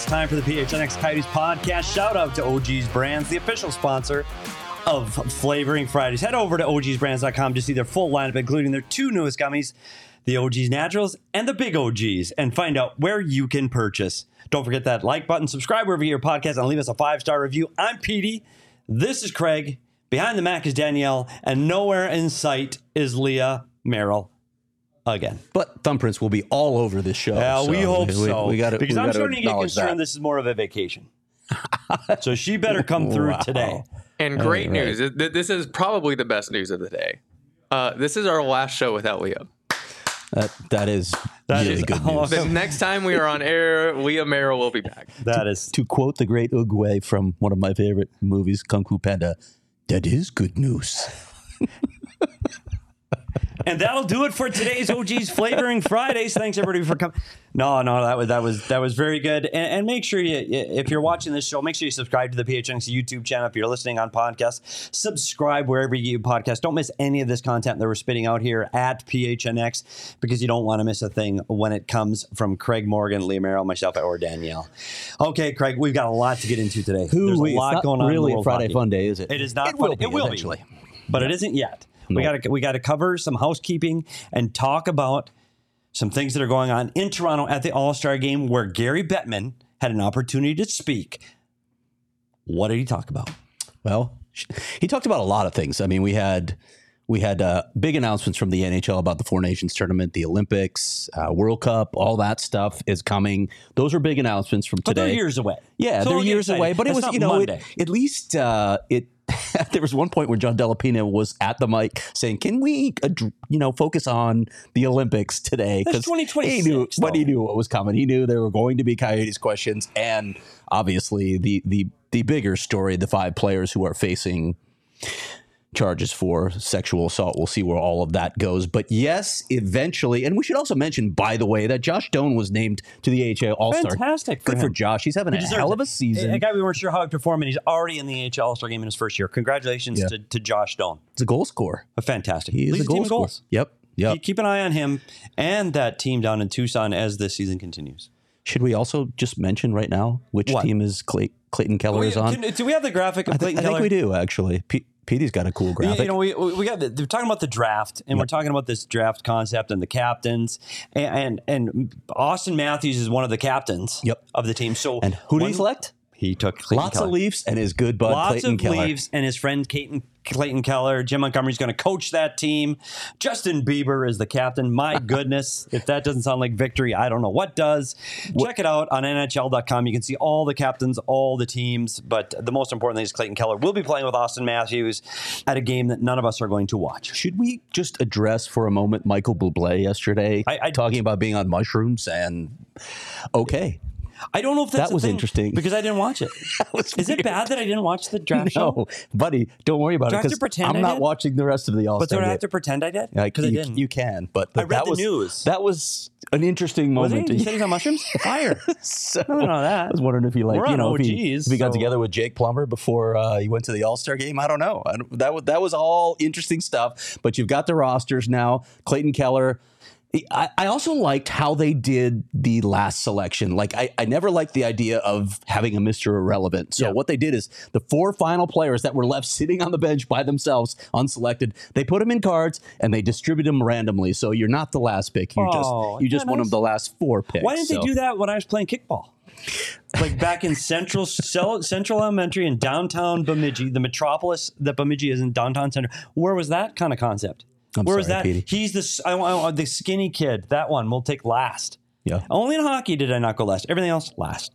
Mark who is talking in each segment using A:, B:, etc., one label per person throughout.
A: It's time for the PHNX Coyotes podcast. Shout out to OG's Brands, the official sponsor of Flavoring Fridays. Head over to ogsbrands.com to see their full lineup, including their two newest gummies, the OG's Naturals and the Big OGs, and find out where you can purchase. Don't forget that like button, subscribe wherever you your podcast, and leave us a five star review. I'm Petey. This is Craig. Behind the Mac is Danielle, and nowhere in sight is Leah Merrill again.
B: But thumbprints will be all over this show.
A: Yeah, we hope
B: we,
A: so.
B: We, got
A: because I'm starting to get concerned. This is more of a vacation, so she better come through
B: Wow.
A: today.
C: And great
B: All right.
C: news. Th- th- This is probably the best news of the day. Uh, this is our last show without Leah.
B: That, that is
A: That
B: really
A: is
B: good news.
C: The next time we are on air, Leah Merrill will be back.
A: That is
B: To quote the great Oogway from one of my favorite movies, Kung Fu Panda, that is good news.
A: And that'll do it for today's OG's Flavoring Fridays. Thanks everybody for coming. No, no, that was that was that was very good. And, and make sure you, if you're watching this show, make sure you subscribe to the PHNX YouTube channel. If you're listening on podcast, subscribe wherever you get podcast. Don't miss any of this content that we're spitting out here at PHNX because you don't want to miss a thing when it comes from Craig Morgan, Leah Merrill, myself, or Danielle. Okay, Craig, we've got a lot to get into today. Who There's a lot going on. in the
B: really Friday
A: hockey.
B: fun day, is it?
A: It is not.
B: It
A: fun.
B: will be
A: It will
B: eventually.
A: be, but it isn't yet. We got to we got to cover some housekeeping and talk about some things that are going on in Toronto at the All Star Game, where Gary Bettman had an opportunity to speak. What did he talk about?
B: Well, he talked about a lot of things. I mean, we had we had uh, big announcements from the NHL about the Four Nations tournament, the Olympics, uh, World Cup, all that stuff is coming. Those are big announcements from
A: But
B: today.
A: they're years away.
B: Yeah,
A: So
B: they're years
A: excited.
B: away. But it was, you know, it- at least uh, it. there was one point where John Dellapina was at the mic saying, "Can we, uh, you know, focus on the Olympics today?"
A: 2026,
B: he knew, but he knew what was coming. He knew there were going to be Coyotes questions, and obviously the the the bigger story: the five players who are facing charges for sexual assault. We'll see where all of that goes. But yes, eventually, and we should also mention, by the way, that Josh Doan was named to the AHL All Star.
A: Fantastic for
B: Good for. Josh. He's having
A: He
B: a hell of a season.
A: A guy we weren't sure how he'd perform, and he's already in the AHL All Star Game in his first year. Congratulations
B: Yeah.
A: to, to Josh Doan.
B: It's a goal scorer.
A: A fantastic.
B: He is
A: Leads
B: a goal scorer.
A: goals.
B: Yep. Yep.
A: Keep- an eye on him and that team down in Tucson as the season continues.
B: Should we also just mention right now which
A: What?
B: team is Clay- Clayton Keller is on?
A: Can- do we have the graphic of
B: I,
A: Clayton
B: I think we do actually. P- Petey's got a cool graphic.
A: You know, we, we got the, they're talking about the draft, and we're talking about this draft concept and the captains, and and, and Auston Matthews is one of the captains
B: Yep.
A: of the team. So
B: and who did he
A: when-
B: select?
A: He took Clayton
B: Lots
A: Keller.
B: of Leafs and his good bud
A: Lots
B: Clayton
A: of
B: Keller.
A: Leafs and his friend Clayton, Clayton Keller. Jim Montgomery's going to coach that team. Justin Bieber is the captain. My goodness, if that doesn't sound like victory, I don't know what does. Check it out on NHL.com. You can see all the captains, all the teams. But the most important thing is Clayton Keller will be playing with Auston Matthews at a game that none of us are going to watch.
B: Should we just address for a moment Michael Bublé yesterday
A: I- I-
B: talking about being on mushrooms and okay.
A: I don't know if that's
B: That was interesting.
A: because I didn't watch it.
B: Is was
A: Is it bad that I didn't watch the draft show?
B: No, buddy, don't worry about
A: Do I
B: it
A: have to pretend
B: I'm not watching the rest of the All Star.
A: But do I have to pretend I did? Because I didn't.
B: you can, but
A: I read
B: that
A: the
B: was,
A: news.
B: That was an interesting
A: Was
B: moment.
A: he? You said he's on mushrooms? Fire.
B: so,
A: I don't know that.
B: I was wondering if he like
A: We're
B: you know if he,
A: OGs,
B: if he got
A: so-
B: together with Jake Plummer before uh, he went to the All Star game. I don't know. I don't, that was that was all interesting stuff. But you've got the rosters now. Clayton Keller I, I also liked how they did the last selection. Like I, I never liked the idea of having a Mr. Irrelevant. So
A: Yeah.
B: what they did is the four final players that were left sitting on the bench by themselves, unselected, they put them in cards and they distribute them randomly. So you're not the last pick. You're
A: Oh,
B: just you
A: isn't
B: just
A: that
B: one of the last four picks.
A: Why didn't
B: So-
A: they do that when I was playing kickball? Like back in Central Central Elementary in downtown Bemidji, the metropolis that Bemidji is in downtown center. Where was that kind of concept?
B: I'm
A: Where was
B: sorry,
A: that?
B: Petey.
A: He's the I, I, the skinny kid. That one we'll take last.
B: Yeah.
A: Only in hockey did I not go last. Everything else last.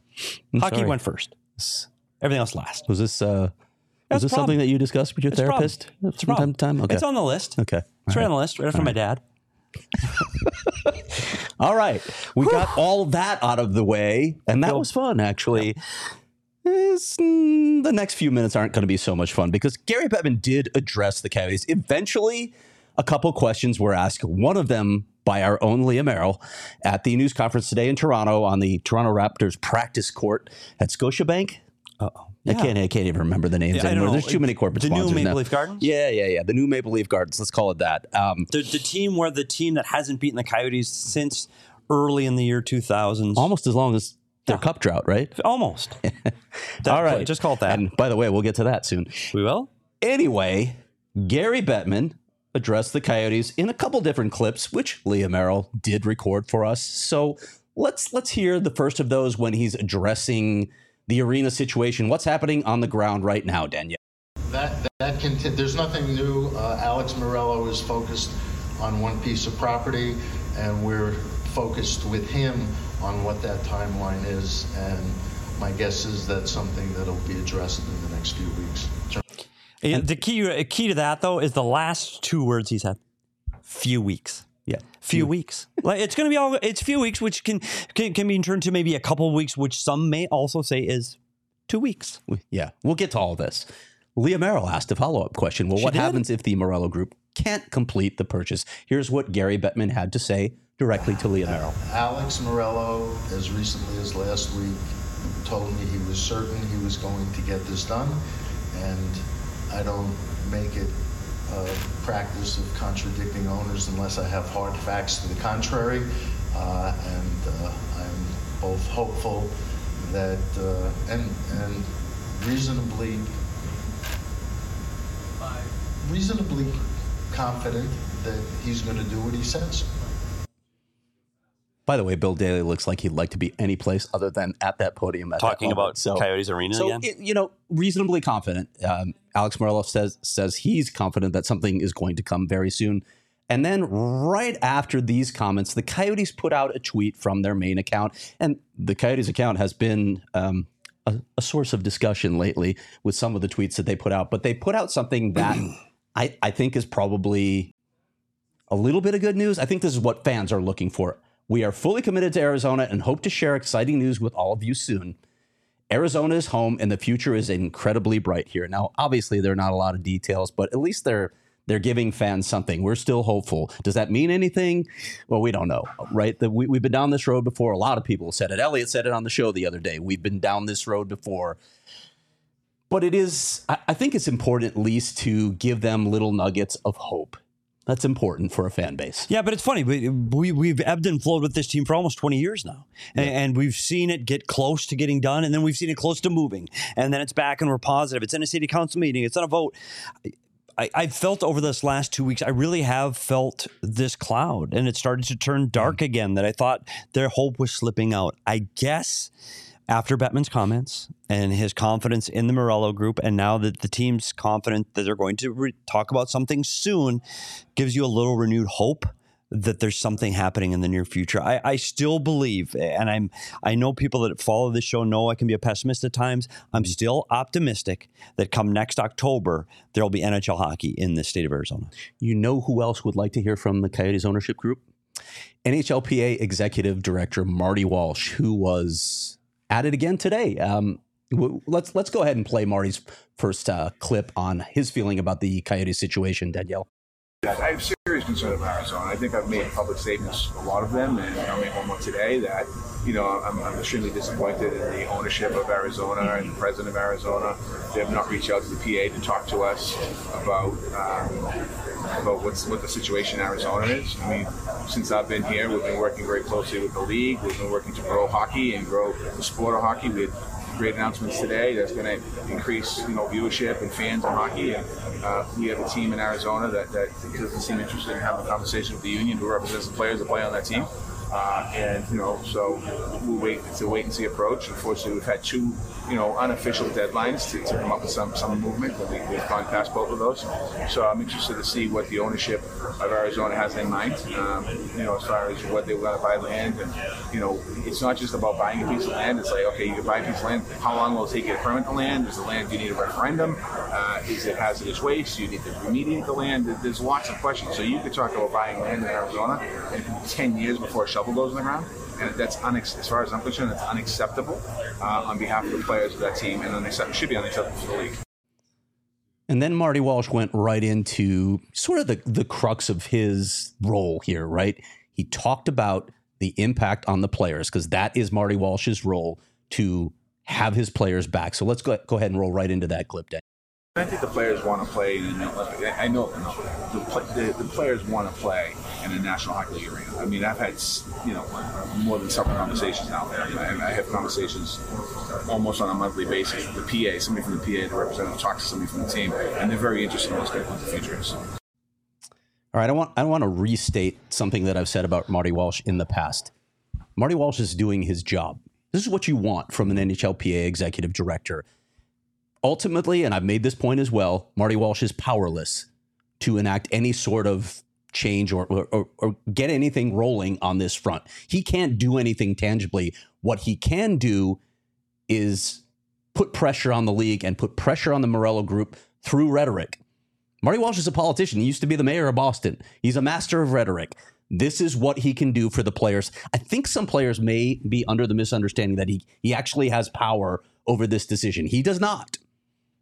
A: hockey
B: sorry.
A: went first. Everything else last.
B: Was this uh, was this something that you discussed with your
A: It's
B: therapist
A: It's
B: from time to time? Okay.
A: It's on the list.
B: okay.
A: It's right on the list, right after my dad.
B: All right. We got all that out of the way, and that was fun, actually. It's, mm, the next few minutes aren't going to be so much fun because Gary Bettman did address the Coyotes. Eventually, a couple questions were asked, one of them by our own Leah Merrill at the news conference today in Toronto on the Toronto Raptors practice court at Scotiabank.
A: Uh-oh.
B: I can't. I can't even remember the names
A: Yeah,
B: anymore. There's too many corporate
A: The new Maple
B: now.
A: Leaf Gardens?
B: Yeah, yeah, yeah. The new Maple Leaf Gardens. Let's call it that. Um,
A: The, the team where the team that hasn't beaten the Coyotes since early in the year 2000s.
B: almost as long as their cup drought, right?
A: Almost.
B: All right.
A: Just call it that.
B: And by the way, we'll get to that soon.
A: we will?
B: Anyway, Gary Bettman addressed the Coyotes in a couple different clips, which Leah Merrill did record for us. So let's let's hear the first of those when he's addressing the arena situation. What's happening on the ground right now, Danielle?
D: That, that conti- there's nothing new. Uh, Alex Meruelo is focused on one piece of property, and we're focused with him on what that timeline is. And my guess is that's something that'll be addressed in the next few weeks.
A: Yeah, the key uh, key to that though is the last two words he said. Few weeks.
B: Yeah.
A: Few weeks. Like it's going to be all. It's few weeks, which can, can can be turned to maybe a couple of weeks, which some may also say is two weeks.
B: Yeah, we'll get to all this. Leah Merrill asked a follow up question. Well, what
A: did?
B: happens if the Meruelo Group can't complete the purchase? Here's what Gary Bettman had to say directly to Leah Merrill.
D: Alex Meruelo, as recently as last week, told me he was certain he was going to get this done, and I don't make it a practice of contradicting owners unless I have hard facts to the contrary. Uh, and uh, I'm both hopeful that uh, and and reasonably reasonably confident that he's going to do what he says.
B: By the way, Bill Daly looks like he'd like to be any place other than at that podium at
A: Talking
B: moment.
A: about
B: so,
A: Coyotes Arena
B: so
A: again.
B: it- you know, reasonably confident. Um, Alex Meruelo says says he's confident that something is going to come very soon. And then right after these comments, the Coyotes put out a tweet from their main account, and the Coyotes account has been um, a, a source of discussion lately with some of the tweets that they put out. But they put out something that I, I think is probably a little bit of good news. I think this is what fans are looking for. We are fully committed to Arizona and hope to share exciting news with all of you soon. Arizona is home and the future is incredibly bright here. Now, obviously, there are not a lot of details, but at least they're they're giving fans something. We're still hopeful. Does that mean anything? Well, we don't know, right? The, we, we've been down this road before. A lot of people said it. Elliot said it on the show the other day. We've been down this road before. But it is, I, I think it's important at least to give them little nuggets of hope. That's important for a fan base.
A: Yeah, but it's funny. We, we we've ebbed and flowed with this team for almost twenty years now, and, and we've seen it get close to getting done, and then we've seen it close to moving, and then it's back, and we're positive. It's in a city council meeting. It's on a vote. I, I felt over this last two weeks, I really have felt this cloud, and it started to turn dark mm. again. That I thought their hope was slipping out. I guess after Bettman's comments and his confidence in the Meruelo group, and now that the team's confident that they're going to re- talk about something soon, gives you a little renewed hope that there's something happening in the near future. I, I still believe, and I'm I know people that follow this show know I can be a pessimist at times. I'm still optimistic that come next October there will be NHL hockey in the state of Arizona.
B: You know who else would like to hear from the Coyotes ownership group? NHLPA Executive Director Marty Walsh, who was at it again today. Um, w- let's let's go ahead and play Marty's first uh, clip on his feeling about the Coyotes situation. Danielle.
E: I have serious concern about Arizona. I think I've made public statements, a lot of them, and I'll make one more today that, you know, I'm, I'm extremely disappointed in the ownership of Arizona and the president of Arizona. They have not reached out to the PA to talk to us about um, about what's what the situation in Arizona is. I mean, since I've been here, we've been working very closely with the league. We've been working to grow hockey and grow the sport of hockey. We had great announcements today that's going to increase you know viewership and fans in hockey. And uh, we have a team in Arizona that, that doesn't seem interested in having a conversation with the union who represents the players that play on that team. Uh, and you know, so we'll wait. It's a wait and see approach. Unfortunately, we've had two, you know, unofficial deadlines to, to come up with some some movement, but we, we've gone past both of those. So I'm interested to see what the ownership of Arizona has in mind. Um, you know, as far as what they want to buy land, and you know, it's not just about buying a piece of land. It's like, okay, you can buy a piece of land. How long will it take you to permit the land? Is the land? Do you need a referendum? Uh, is it hazardous waste? Do you need to remediate the land? There's lots of questions. So you could talk about buying land in Arizona, and it could be 10 years before a shovel goes in the ground. And that's unex- as far as I'm concerned, it's unacceptable uh, on behalf of the players of that team, and unacceptable should be unacceptable for the league.
B: And then Marty Walsh went right into sort of the, the crux of his role here, right? He talked about the impact on the players because that is Marty Walsh's role to have his players back. So let's go, go ahead and roll right into that clip, Dan.
E: I think the players want to play in an Olympic. I know the, the, the players want to play in a National Hockey League arena. I mean, I've had you know more than several conversations now. I, I have conversations almost on a monthly basis with the PA, somebody from the PA, the representative talks to somebody from the team, and they're very interested in what's going what the future is.
B: All right, I want I want to restate something that I've said about Marty Walsh in the past. Marty Walsh is doing his job. This is what you want from an NHLPA executive director ultimately, and I've made this point as well, Marty Walsh is powerless to enact any sort of change or, or, or, get anything rolling on this front. He can't do anything tangibly. What he can do is put pressure on the league and put pressure on the Meruelo group through rhetoric. Marty Walsh is a politician. He used to be the mayor of Boston. He's a master of rhetoric. This is what he can do for the players. I think some players may be under the misunderstanding that he, he actually has power over this decision. He does not.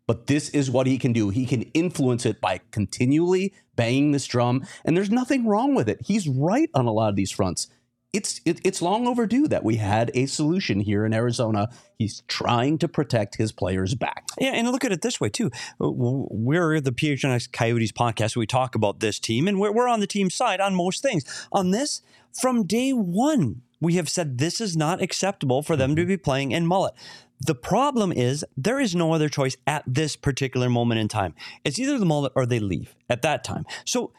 B: But this is what he can do. He can influence it by continually banging this drum, and there's nothing wrong with it. He's right on a lot of these fronts. It's it, it's long overdue that we had a solution here in Arizona. He's trying to protect his players back.
A: Yeah, and look at it this way too. We're the PHNX Coyotes podcast. We talk about this team, and we're, we're on the team side on most things. On this, from day one, we have said this is not acceptable for them to mm-hmm. be playing in Mullett. The problem is there is no other choice at this particular moment in time. It's either the Mullett or they leave at that time. So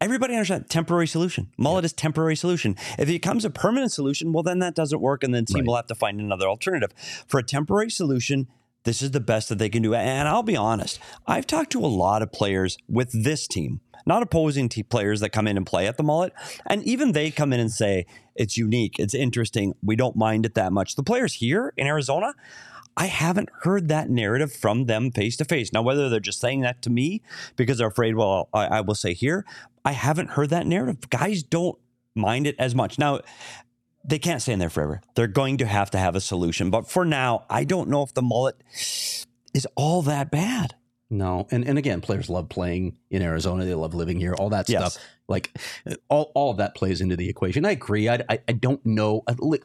A: everybody understands temporary solution. Mullett is temporary solution. If it becomes a permanent solution, well, then that doesn't work, and then team right. will have to find another alternative. For a temporary solution, this is the best that they can do. And I'll be honest, I've talked to a lot of players with this team, not opposing team players that come in and play at the Mullett. And even they come in and say, it's unique, it's interesting, we don't mind it that much. The players here in Arizona, I haven't heard that narrative from them face to face. Now, whether they're just saying that to me because they're afraid, well, I, I, will say here, I haven't heard that narrative. Guys don't mind it as much. Now, they can't stay in there forever. They're going to have to have a solution. But for now, I don't know if the Mullett is all that bad.
B: No, and and again, players love playing in Arizona. They love living here. All that yes. stuff, like all, all of that plays into the equation. I agree. I, I, I don't know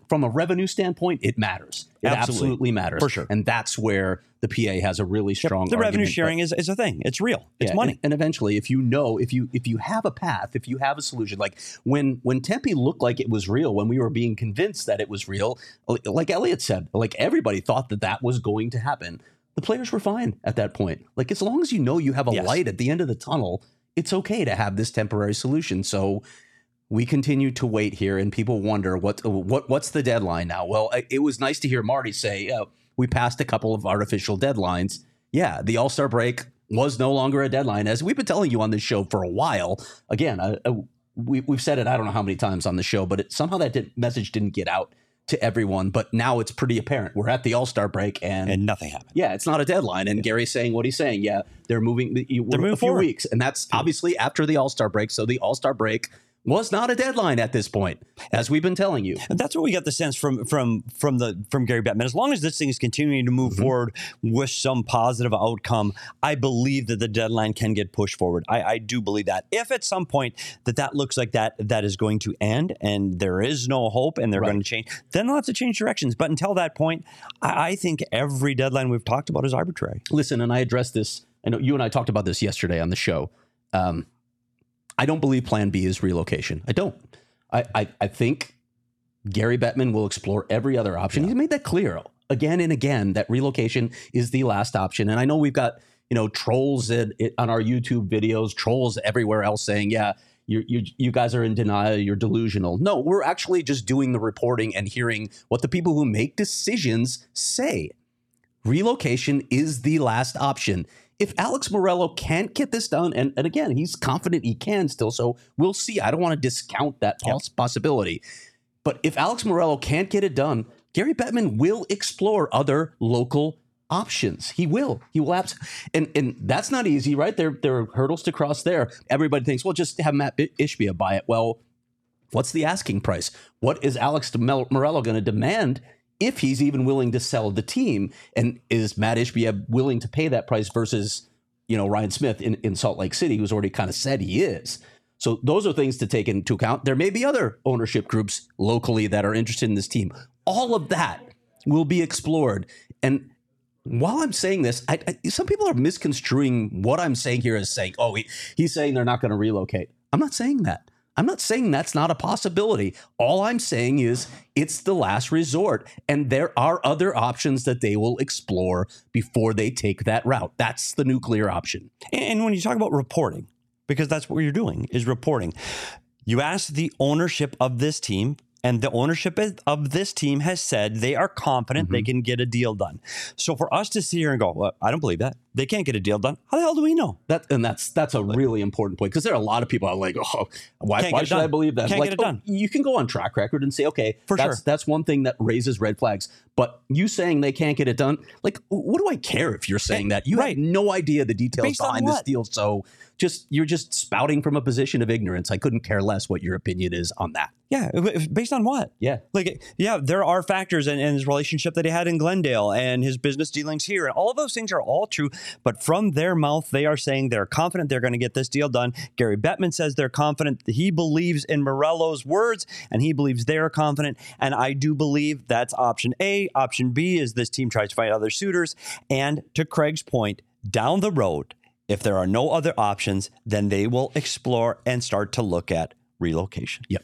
B: from a revenue standpoint, it matters. It absolutely, absolutely matters
A: for sure.
B: And that's where the PA has a really strong.
A: Yep. The revenue sharing is, is a thing. It's real. It's yeah, money.
B: And, and, eventually, if you know, if you if you have a path, if you have a solution, like when when Tempe looked like it was real, when we were being convinced that it was real, like Elliot said, like everybody thought that that was going to happen the players were fine at that point. Like as long as you know you have a yes. light at the end of the tunnel, it's okay to have this temporary solution. So we continue to wait here, and people wonder what what what's the deadline now. Well, it was nice to hear Marty say uh, we passed a couple of artificial deadlines. Yeah, the All Star break was no longer a deadline, as we've been telling you on this show for a while. Again, uh, uh, we, have said it I don't know how many times on the show, but it, somehow that did, message didn't get out to everyone, but now it's pretty apparent. We're at the All Star break, and
A: and nothing happened.
B: Yeah, it's not a deadline, and yeah. Gary's saying what he's saying. Yeah, they're moving. They're moving a few forward. weeks, and that's obviously after the All Star break. So the All Star break was not a deadline at this point, as we've been telling you.
A: And that's what we got the sense from from from the from Gary Bettman. As long as this thing is continuing to move mm-hmm. forward with some positive outcome, I believe that the deadline can get pushed forward. I, I do believe that. If at some point that that looks like that that is going to end and there is no hope and they're right. going to change, then they'll have to change directions. But until that point, I, I think every deadline we've talked about is arbitrary.
B: Listen, and I addressed this. I know you and I talked about this yesterday on the show. Um, I don't believe Plan B is relocation. I don't. I I, I think Gary Bettman will explore every other option. He's made that clear again and again that relocation is the last option. And I know we've got you know trolls on our YouTube videos, trolls everywhere else saying, yeah. You, you, you guys are in denial. You're delusional. No, we're actually just doing the reporting and hearing what the people who make decisions say. Relocation is the last option. If Alex Meruelo can't get this done, and, and again, he's confident he can still, so we'll see. I don't want to discount that poss- possibility. But if Alex Meruelo can't get it done, Gary Bettman will explore other local options. He will. He will abs- and and that's not easy, right? There there are hurdles to cross there. Everybody thinks, well, just have Mat Ishbia buy it. Well, what's the asking price? What is Alex Meruelo going to demand if he's even willing to sell the team? And is Mat Ishbia willing to pay that price versus you know Ryan Smith in, in Salt Lake City, who's already kind of said he is. So those are things to take into account. There may be other ownership groups locally that are interested in this team. All of that will be explored. And while I'm saying this, I, I, some people are misconstruing what I'm saying here as saying, oh, he, he's saying they're not going to relocate. I'm not saying that. I'm not saying that's not a possibility. All I'm saying is it's the last resort, and there are other options that they will explore before they take that route. That's the nuclear option.
A: And when you talk about reporting, because that's what you're doing is reporting, you ask the ownership of this team and the ownership of this team has said they are confident mm-hmm. they can get a deal done. So for us to sit here and go, well, I don't believe that they can't get a deal done. How the hell do we know
B: that? And that's that's a really important point because there are a lot of people are like, oh, why, why should I believe that?
A: Can't
B: like,
A: get it done.
B: Oh, you can go on track record and say, okay,
A: for
B: that's,
A: sure,
B: that's one thing that raises red flags. But you saying they can't get it done, like, what do I care if you're saying that? You
A: right.
B: have no idea the details
A: Based
B: behind this deal, so just you're just spouting from a position of ignorance. I couldn't care less what your opinion is on that.
A: Yeah, based on what?
B: Yeah,
A: like yeah, there are factors in, in his relationship that he had in Glendale and his business dealings here, and all of those things are all true. But from their mouth, they are saying they're confident they're going to get this deal done. Gary Bettman says they're confident. He believes in Meruelo's words, and he believes they're confident. And I do believe that's option A. Option B is this team tries to find other suitors. And to Craig's point, down the road, if there are no other options, then they will explore and start to look at relocation.
B: Yep.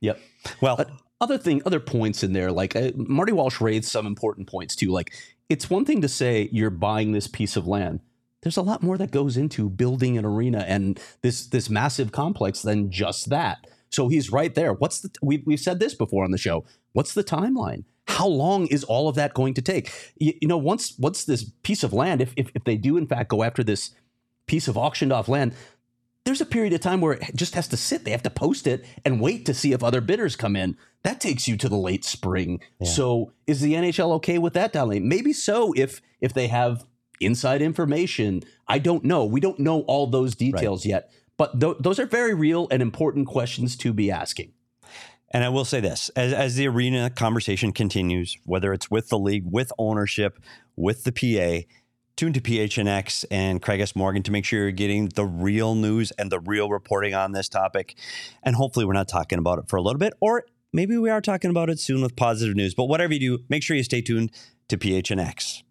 B: Yep.
A: Well,
B: but other thing, other points in there, like uh, Marty Walsh raised some important points too. Like it's one thing to say you're buying this piece of land. There's a lot more that goes into building an arena and this this massive complex than just that. So he's right there. What's the we we've said this before on the show. What's the timeline? How long is all of that going to take? You, you know, once once this piece of land, if, if if they do in fact go after this piece of auctioned off land, there's a period of time where it just has to sit. They have to post it and wait to see if other bidders come in. That takes you to the late spring. Yeah. So is the NHL okay with that down Maybe so if if they have inside information. I don't know. We don't know all those details right. yet. But th- those are very real and important questions to be asking.
A: And I will say this as, as the arena conversation continues, whether it's with the league, with ownership, with the PA, Tune to PHNX and Craig S. Morgan to make sure you're getting the real news and the real reporting on this topic. And hopefully, we're not talking about it for a little bit, or maybe we are talking about it soon with positive news. But whatever you do, make sure you stay tuned to PHNX.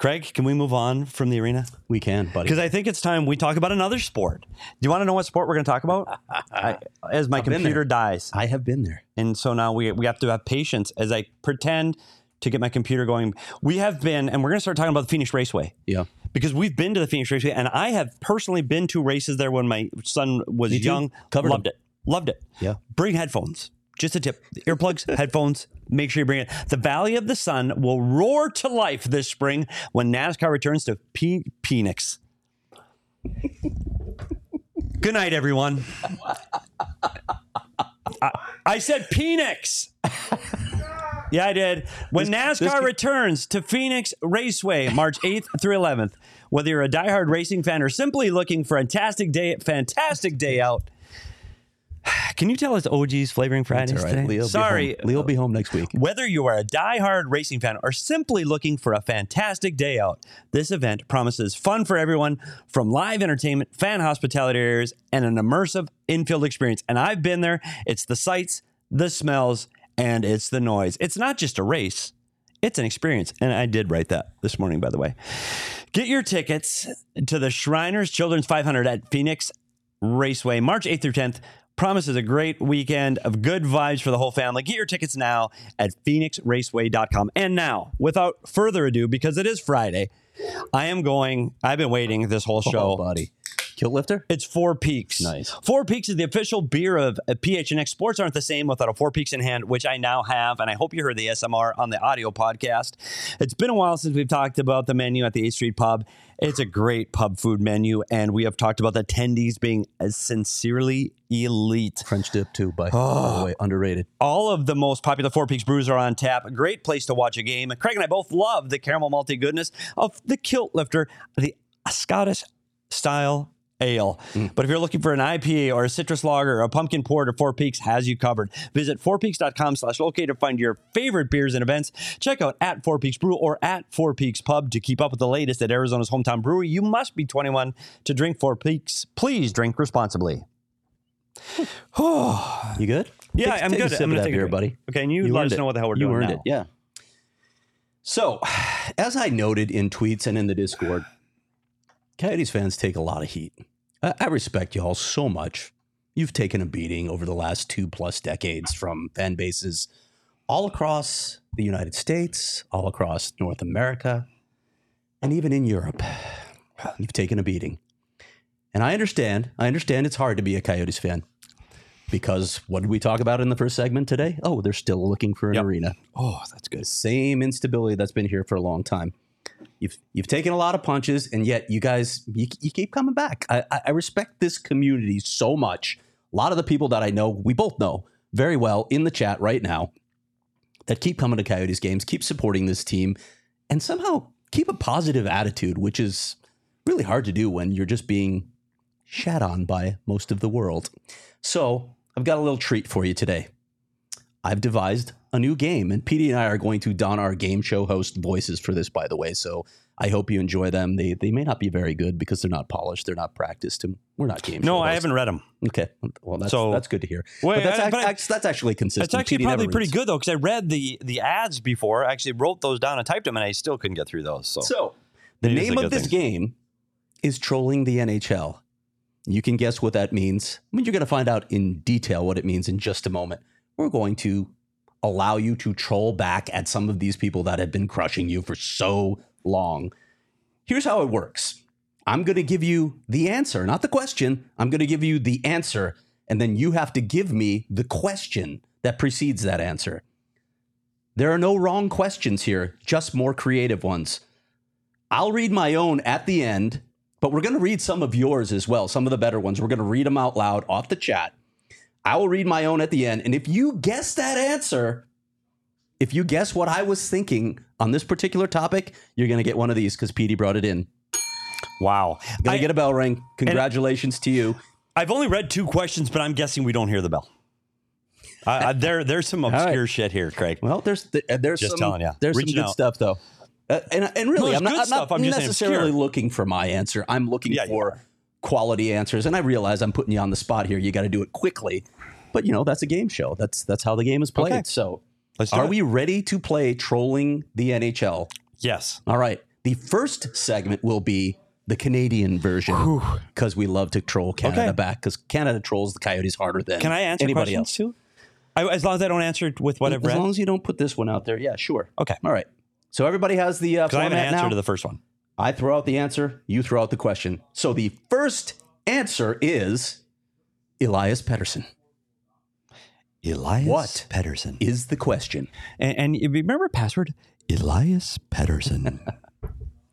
A: Craig, can we move on from the arena?
B: We can, buddy.
A: Because I think it's time we talk about another sport. Do you want to know what sport we're going to talk about? I, as my I've computer dies.
B: I have been there.
A: And so now we, we have to have patience as I pretend to get my computer going. We have been, and we're going to start talking about the Phoenix Raceway.
B: Yeah.
A: Because we've been to the Phoenix Raceway, and I have personally been to races there when my son was young.
B: Covered
A: Loved
B: them.
A: it. Loved it.
B: Yeah.
A: Bring headphones. Just a tip. Earplugs, headphones. Make sure you bring it. The Valley of the Sun will roar to life this spring when NASCAR returns to P- Phoenix. Good night, everyone. I, I said Phoenix. Yeah, I did. When this, NASCAR this returns to Phoenix Raceway March 8th through 11th, whether you're a diehard racing fan or simply looking for a fantastic day, fantastic day out, can you tell us OG's Flavoring Fridays right. today?
B: Leo
A: Sorry.
B: Leo will be uh, home next week.
A: Whether you are a die-hard racing fan or simply looking for a fantastic day out, this event promises fun for everyone from live entertainment, fan hospitality areas, and an immersive infield experience. And I've been there. It's the sights, the smells, and it's the noise. It's not just a race, it's an experience. And I did write that this morning, by the way. Get your tickets to the Shriners Children's 500 at Phoenix Raceway, March 8th through 10th. Promises a great weekend of good vibes for the whole family. Get your tickets now at phoenixraceway.com. And now, without further ado, because it is Friday, I am going, I've been waiting this whole oh, show.
B: Oh, buddy. Kilt lifter?
A: It's Four Peaks.
B: Nice.
A: Four Peaks is the official beer of uh, PHNX. Sports aren't the same without a Four Peaks in hand, which I now have, and I hope you heard the SMR on the audio podcast. It's been a while since we've talked about the menu at the 8th Street Pub. It's a great pub food menu, and we have talked about the attendees being as sincerely elite.
B: French dip, too, by, by the way. Underrated.
A: All of the most popular Four Peaks brews are on tap. A great place to watch a game. Craig and I both love the caramel malty goodness of the Kilt Lifter, the Scottish style ale. But if you're looking for an IPA or a citrus lager or a pumpkin porter, Four Peaks has you covered. Visit fourpeaks.com slash locate to find your favorite beers and events. Check out at Four Peaks Brew or at Four Peaks Pub to keep up with the latest at Arizona's hometown brewery. You must be 21 to drink Four Peaks. Please drink responsibly.
B: You good?
A: Yeah,
B: Take-
A: I'm
B: take a
A: good.
B: sip
A: I'm
B: of
A: gonna
B: that
A: take
B: beer, buddy.
A: Okay, and you let
B: earned
A: us know what the hell we're
B: you
A: doing
B: earned
A: now.
B: it, yeah. So, as I noted in tweets and in the Discord, Coyotes fans take a lot of heat. I, I respect y'all so much. You've taken a beating over the last two plus decades from fan bases all across the United States, all across North America, and even in Europe. You've taken a beating. And I understand. I understand it's hard to be a Coyotes fan because what did we talk about in the first segment today? Oh, they're still looking for an
A: Yep.
B: arena. Oh, that's good. Same instability that's been here for a long time. You've you've taken a lot of punches, and yet you guys you, you keep coming back. I, I I respect this community so much. A lot of the people that I know, we both know very well in the chat right now, that keep coming to Coyotes games, keep supporting this team, and somehow keep a positive attitude, which is really hard to do when you're just being shat on by most of the world. So I've got a little treat for you today. I've devised a new game, and PD and I are going to don our game show host voices for this, by the way. So I hope you enjoy them. They they may not be very good because they're not polished, they're not practiced, and we're not game.
A: No, I haven't read them.
B: Okay, well that's
A: So-
B: that's good to hear.
A: Wait,
B: but that's
A: I- but I-
B: that's actually consistent.
A: It's actually
B: PD
A: probably pretty good though, because I read the the ads before. I actually wrote those down and typed them, and I still couldn't get through those. So,
B: So, the name of this
A: thing.
B: game is Trolling the NHL. You can guess what that means. I mean, you're going to find out in detail what it means in just a moment. We're going to allow you to troll back at some of these people that have been crushing you for so long. Here's how it works I'm going to give you the answer, not the question. I'm going to give you the answer, and then you have to give me the question that precedes that answer. There are no wrong questions here, just more creative ones. I'll read my own at the end, but we're going to read some of yours as well, some of the better ones. We're going to read them out loud off the chat. I will read my own at the end. And if you guess that answer, if you guess what I was thinking on this particular topic, you're going to get one of these because Petey brought it in.
A: wow.
B: Going to get a bell ring. Congratulations to you.
A: I've only read two questions, but I'm guessing we don't hear the bell. I, I, there, there's some obscure
B: right.
A: shit here, Craig.
B: Well, there's th- uh, there's
A: Just
B: some,
A: telling ya.
B: there's some good
A: out.
B: stuff though, uh, and and really,
A: there's
B: I'm not, I'm not
A: I'm
B: necessarily looking for my answer. I'm looking
A: Yeah,
B: for. Quality answers, and I realize I'm putting you on the spot here. You got to do it quickly, but you know that's a game show. That's that's how the game is played.
A: Okay.
B: So,
A: Let's
B: are
A: it.
B: we ready to play trolling the NHL?
A: Yes.
B: All right. The first segment will be the Canadian version because we love to troll Canada
A: Okay.
B: back because Canada trolls the Coyotes harder than
A: Can I answer
B: anybody else.
A: too? I, as long as I don't answer with what I've
B: as long as you don't put this one out there, yeah, sure.
A: Okay.
B: All right. So everybody has the uh,
A: I have an answer
B: now.
A: to the first one.
B: I throw out the answer, you throw out the question. So the first answer is Elias Pettersson
A: Elias
B: What?
A: Pedersen.
B: is the question.
A: And, and you remember password? Elias Pedersen.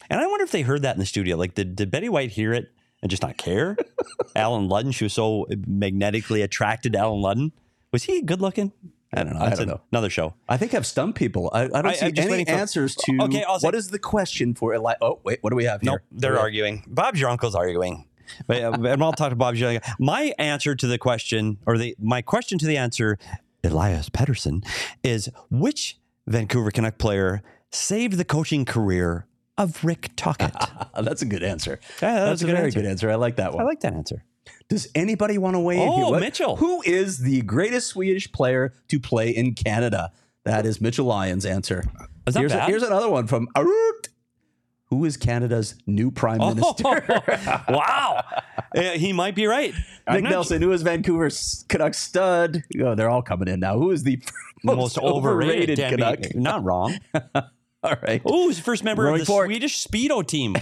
A: and I wonder if they heard that in the studio. Like, did, did Betty White hear it and just not care? Allen Ludden, she was so magnetically attracted to Allen Ludden. Was he good looking? I don't know.
B: I
A: That's
B: don't
A: an-
B: know.
A: Another show.
B: I think I've stumped people. I, I don't
A: I-
B: see any
A: for-
B: answers to
A: Okay, I'll say-
B: what is the question for Elias. Oh, wait, what do we have here?
A: Nope, they're arguing. Bob's your uncle's arguing. But, and I'll talk to uncle. My answer to the question, or the my question to the answer, Elias Pedersen, is which Vancouver Canuck player saved the coaching career of Rick Tocchet?
B: Uh, That's a good answer.
A: Yeah, that
B: That's a
A: a good
B: very
A: answer.
B: good answer. I like that one.
A: I like that answer.
B: Does anybody want to weigh in
A: Oh,
B: here?
A: Mitchell.
B: Who is the greatest Swedish player to play in Canada? That is Mitchell Lyons' answer.
A: Is that
B: here's,
A: bad?
B: here's another one from Arut. Who is Canada's new prime minister?
A: wow. Uh, he might be right.
B: Nick Nelson. Who is Vancouver's Canucks stud? Oh, they're all coming in now. Who is the most,
A: most overrated,
B: overrated Canuck?
A: Not wrong.
B: All right.
A: Oh, he's the first member
B: Roaring
A: of the
B: Fork.
A: Swedish Speedo team.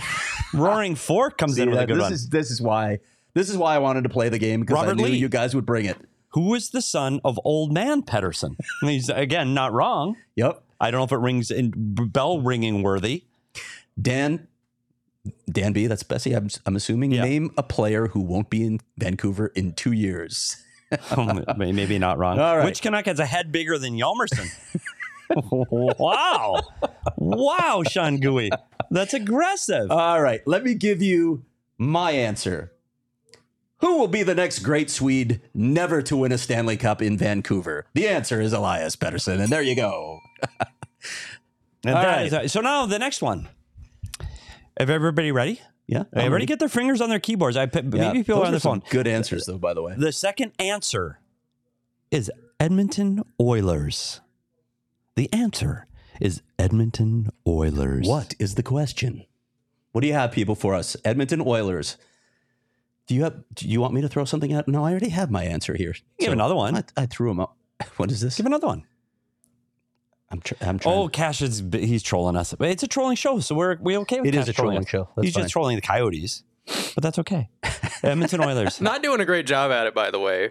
A: Roaring Fork comes
B: See
A: in with a
B: that?
A: good
B: this
A: one.
B: is this is why this is why I wanted to play the game because I
A: Robert
B: knew
A: Lee.
B: you guys would bring it.
A: Who is the son of Old Man Pedersen? And he's again not wrong.
B: Yep.
A: I don't know if it rings in bell ringing worthy.
B: Dan Dan B, that's Bessie. I'm, I'm assuming.
A: Yeah.
B: Name a player who won't be in Vancouver in two years.
A: Oh, maybe not wrong.
B: All right.
A: Which Canuck has a head bigger than Yalmerson? wow. Wow, Sean Gooey. That's aggressive.
B: All right. Let me give you my answer. Who will be the next great Swede never to win a Stanley Cup in Vancouver? The answer is Elias Pettersson. And there you go.
A: And
B: all
A: is- so now the next one. Have everybody ready?
B: Yeah.
A: Everybody
B: ready.
A: get their fingers on their keyboards. I put-
B: Yeah,
A: maybe people are on the phone.
B: Good answers, though, by the way.
A: The second answer is Edmonton Oilers. The answer is Edmonton Oilers.
B: What is the question? What do you have, people, for us? Edmonton Oilers. Do you have? Do you want me to throw something out? No, I already have my answer here.
A: Give another one.
B: I, I threw him out. What is this?
A: Give another one.
B: I'm, tr- I'm trying.
A: Oh, Cash is he's trolling us. But It's a trolling show, so we're we okay with
B: it. It is
A: Cash
B: a trolling
A: us.
B: show. That's
A: he's
B: fine.
A: just trolling the Coyotes, but that's okay. Edmonton Oilers.
C: Not doing a great job at it, by the way.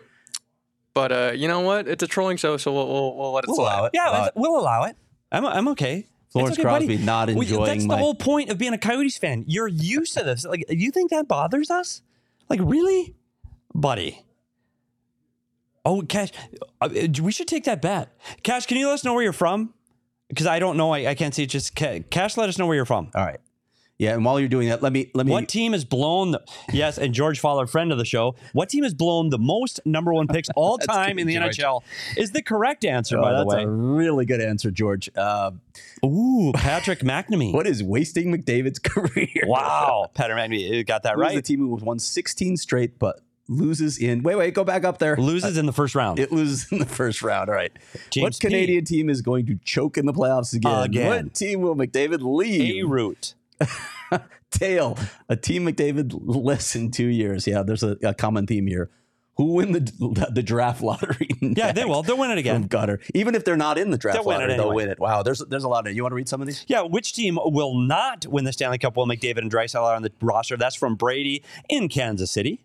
C: But uh, you know what? It's a trolling show, so we'll, we'll, we'll let it
B: We'll
C: slide.
B: allow it.
A: Yeah,
B: Allow it.
A: we'll allow it. I'm I'm okay.
B: Florence
A: It's okay, buddy.
B: Crosby not
A: Well,
B: enjoying
A: That's
B: my-
A: the whole point of being a Coyotes fan. You're used to this. Like, you think that bothers us? Like, really, buddy? Oh, Cash, uh, we should take that bet. Cash, can you let us know where you're from? Because I don't know. I, I can't see. Just Ca- Cash, let us know where you're from.
B: All right. Yeah, and while you're doing that, let me let me.
A: What team has blown the yes, and George Fowler, friend of the show, what team has blown the most number one picks all time in the
B: George.
A: NHL? Is the correct answer,
B: Oh,
A: by the
B: that's
A: way.
B: a really good answer, George. Uh,
A: Ooh, Patrick McNamee.
B: what is wasting McDavid's career?
A: Wow, Patrick McNamee got that right.
B: the team who won 16 straight, but loses in. Wait, wait, go back up there.
A: Loses in the first round.
B: It loses in the first round. All right.
A: James
B: what
A: P.
B: Canadian team is going to choke in the playoffs again?
A: Again.
B: What team will McDavid lead
A: A
B: leave? Tail. A team McDavid less in two years. Yeah, there's a, a common theme here. Who win the the draft lottery?
A: Yeah, they will. They'll win it again.
B: Gutter. Even if they're not in the draft
A: They'll win it
B: lottery, they'll win it. Wow, there's there's a lot of. You want to read some of these?
A: Yeah, which team will not win the Stanley Cup while McDavid and Draisaitl are on the roster? That's from Brady in Kansas City.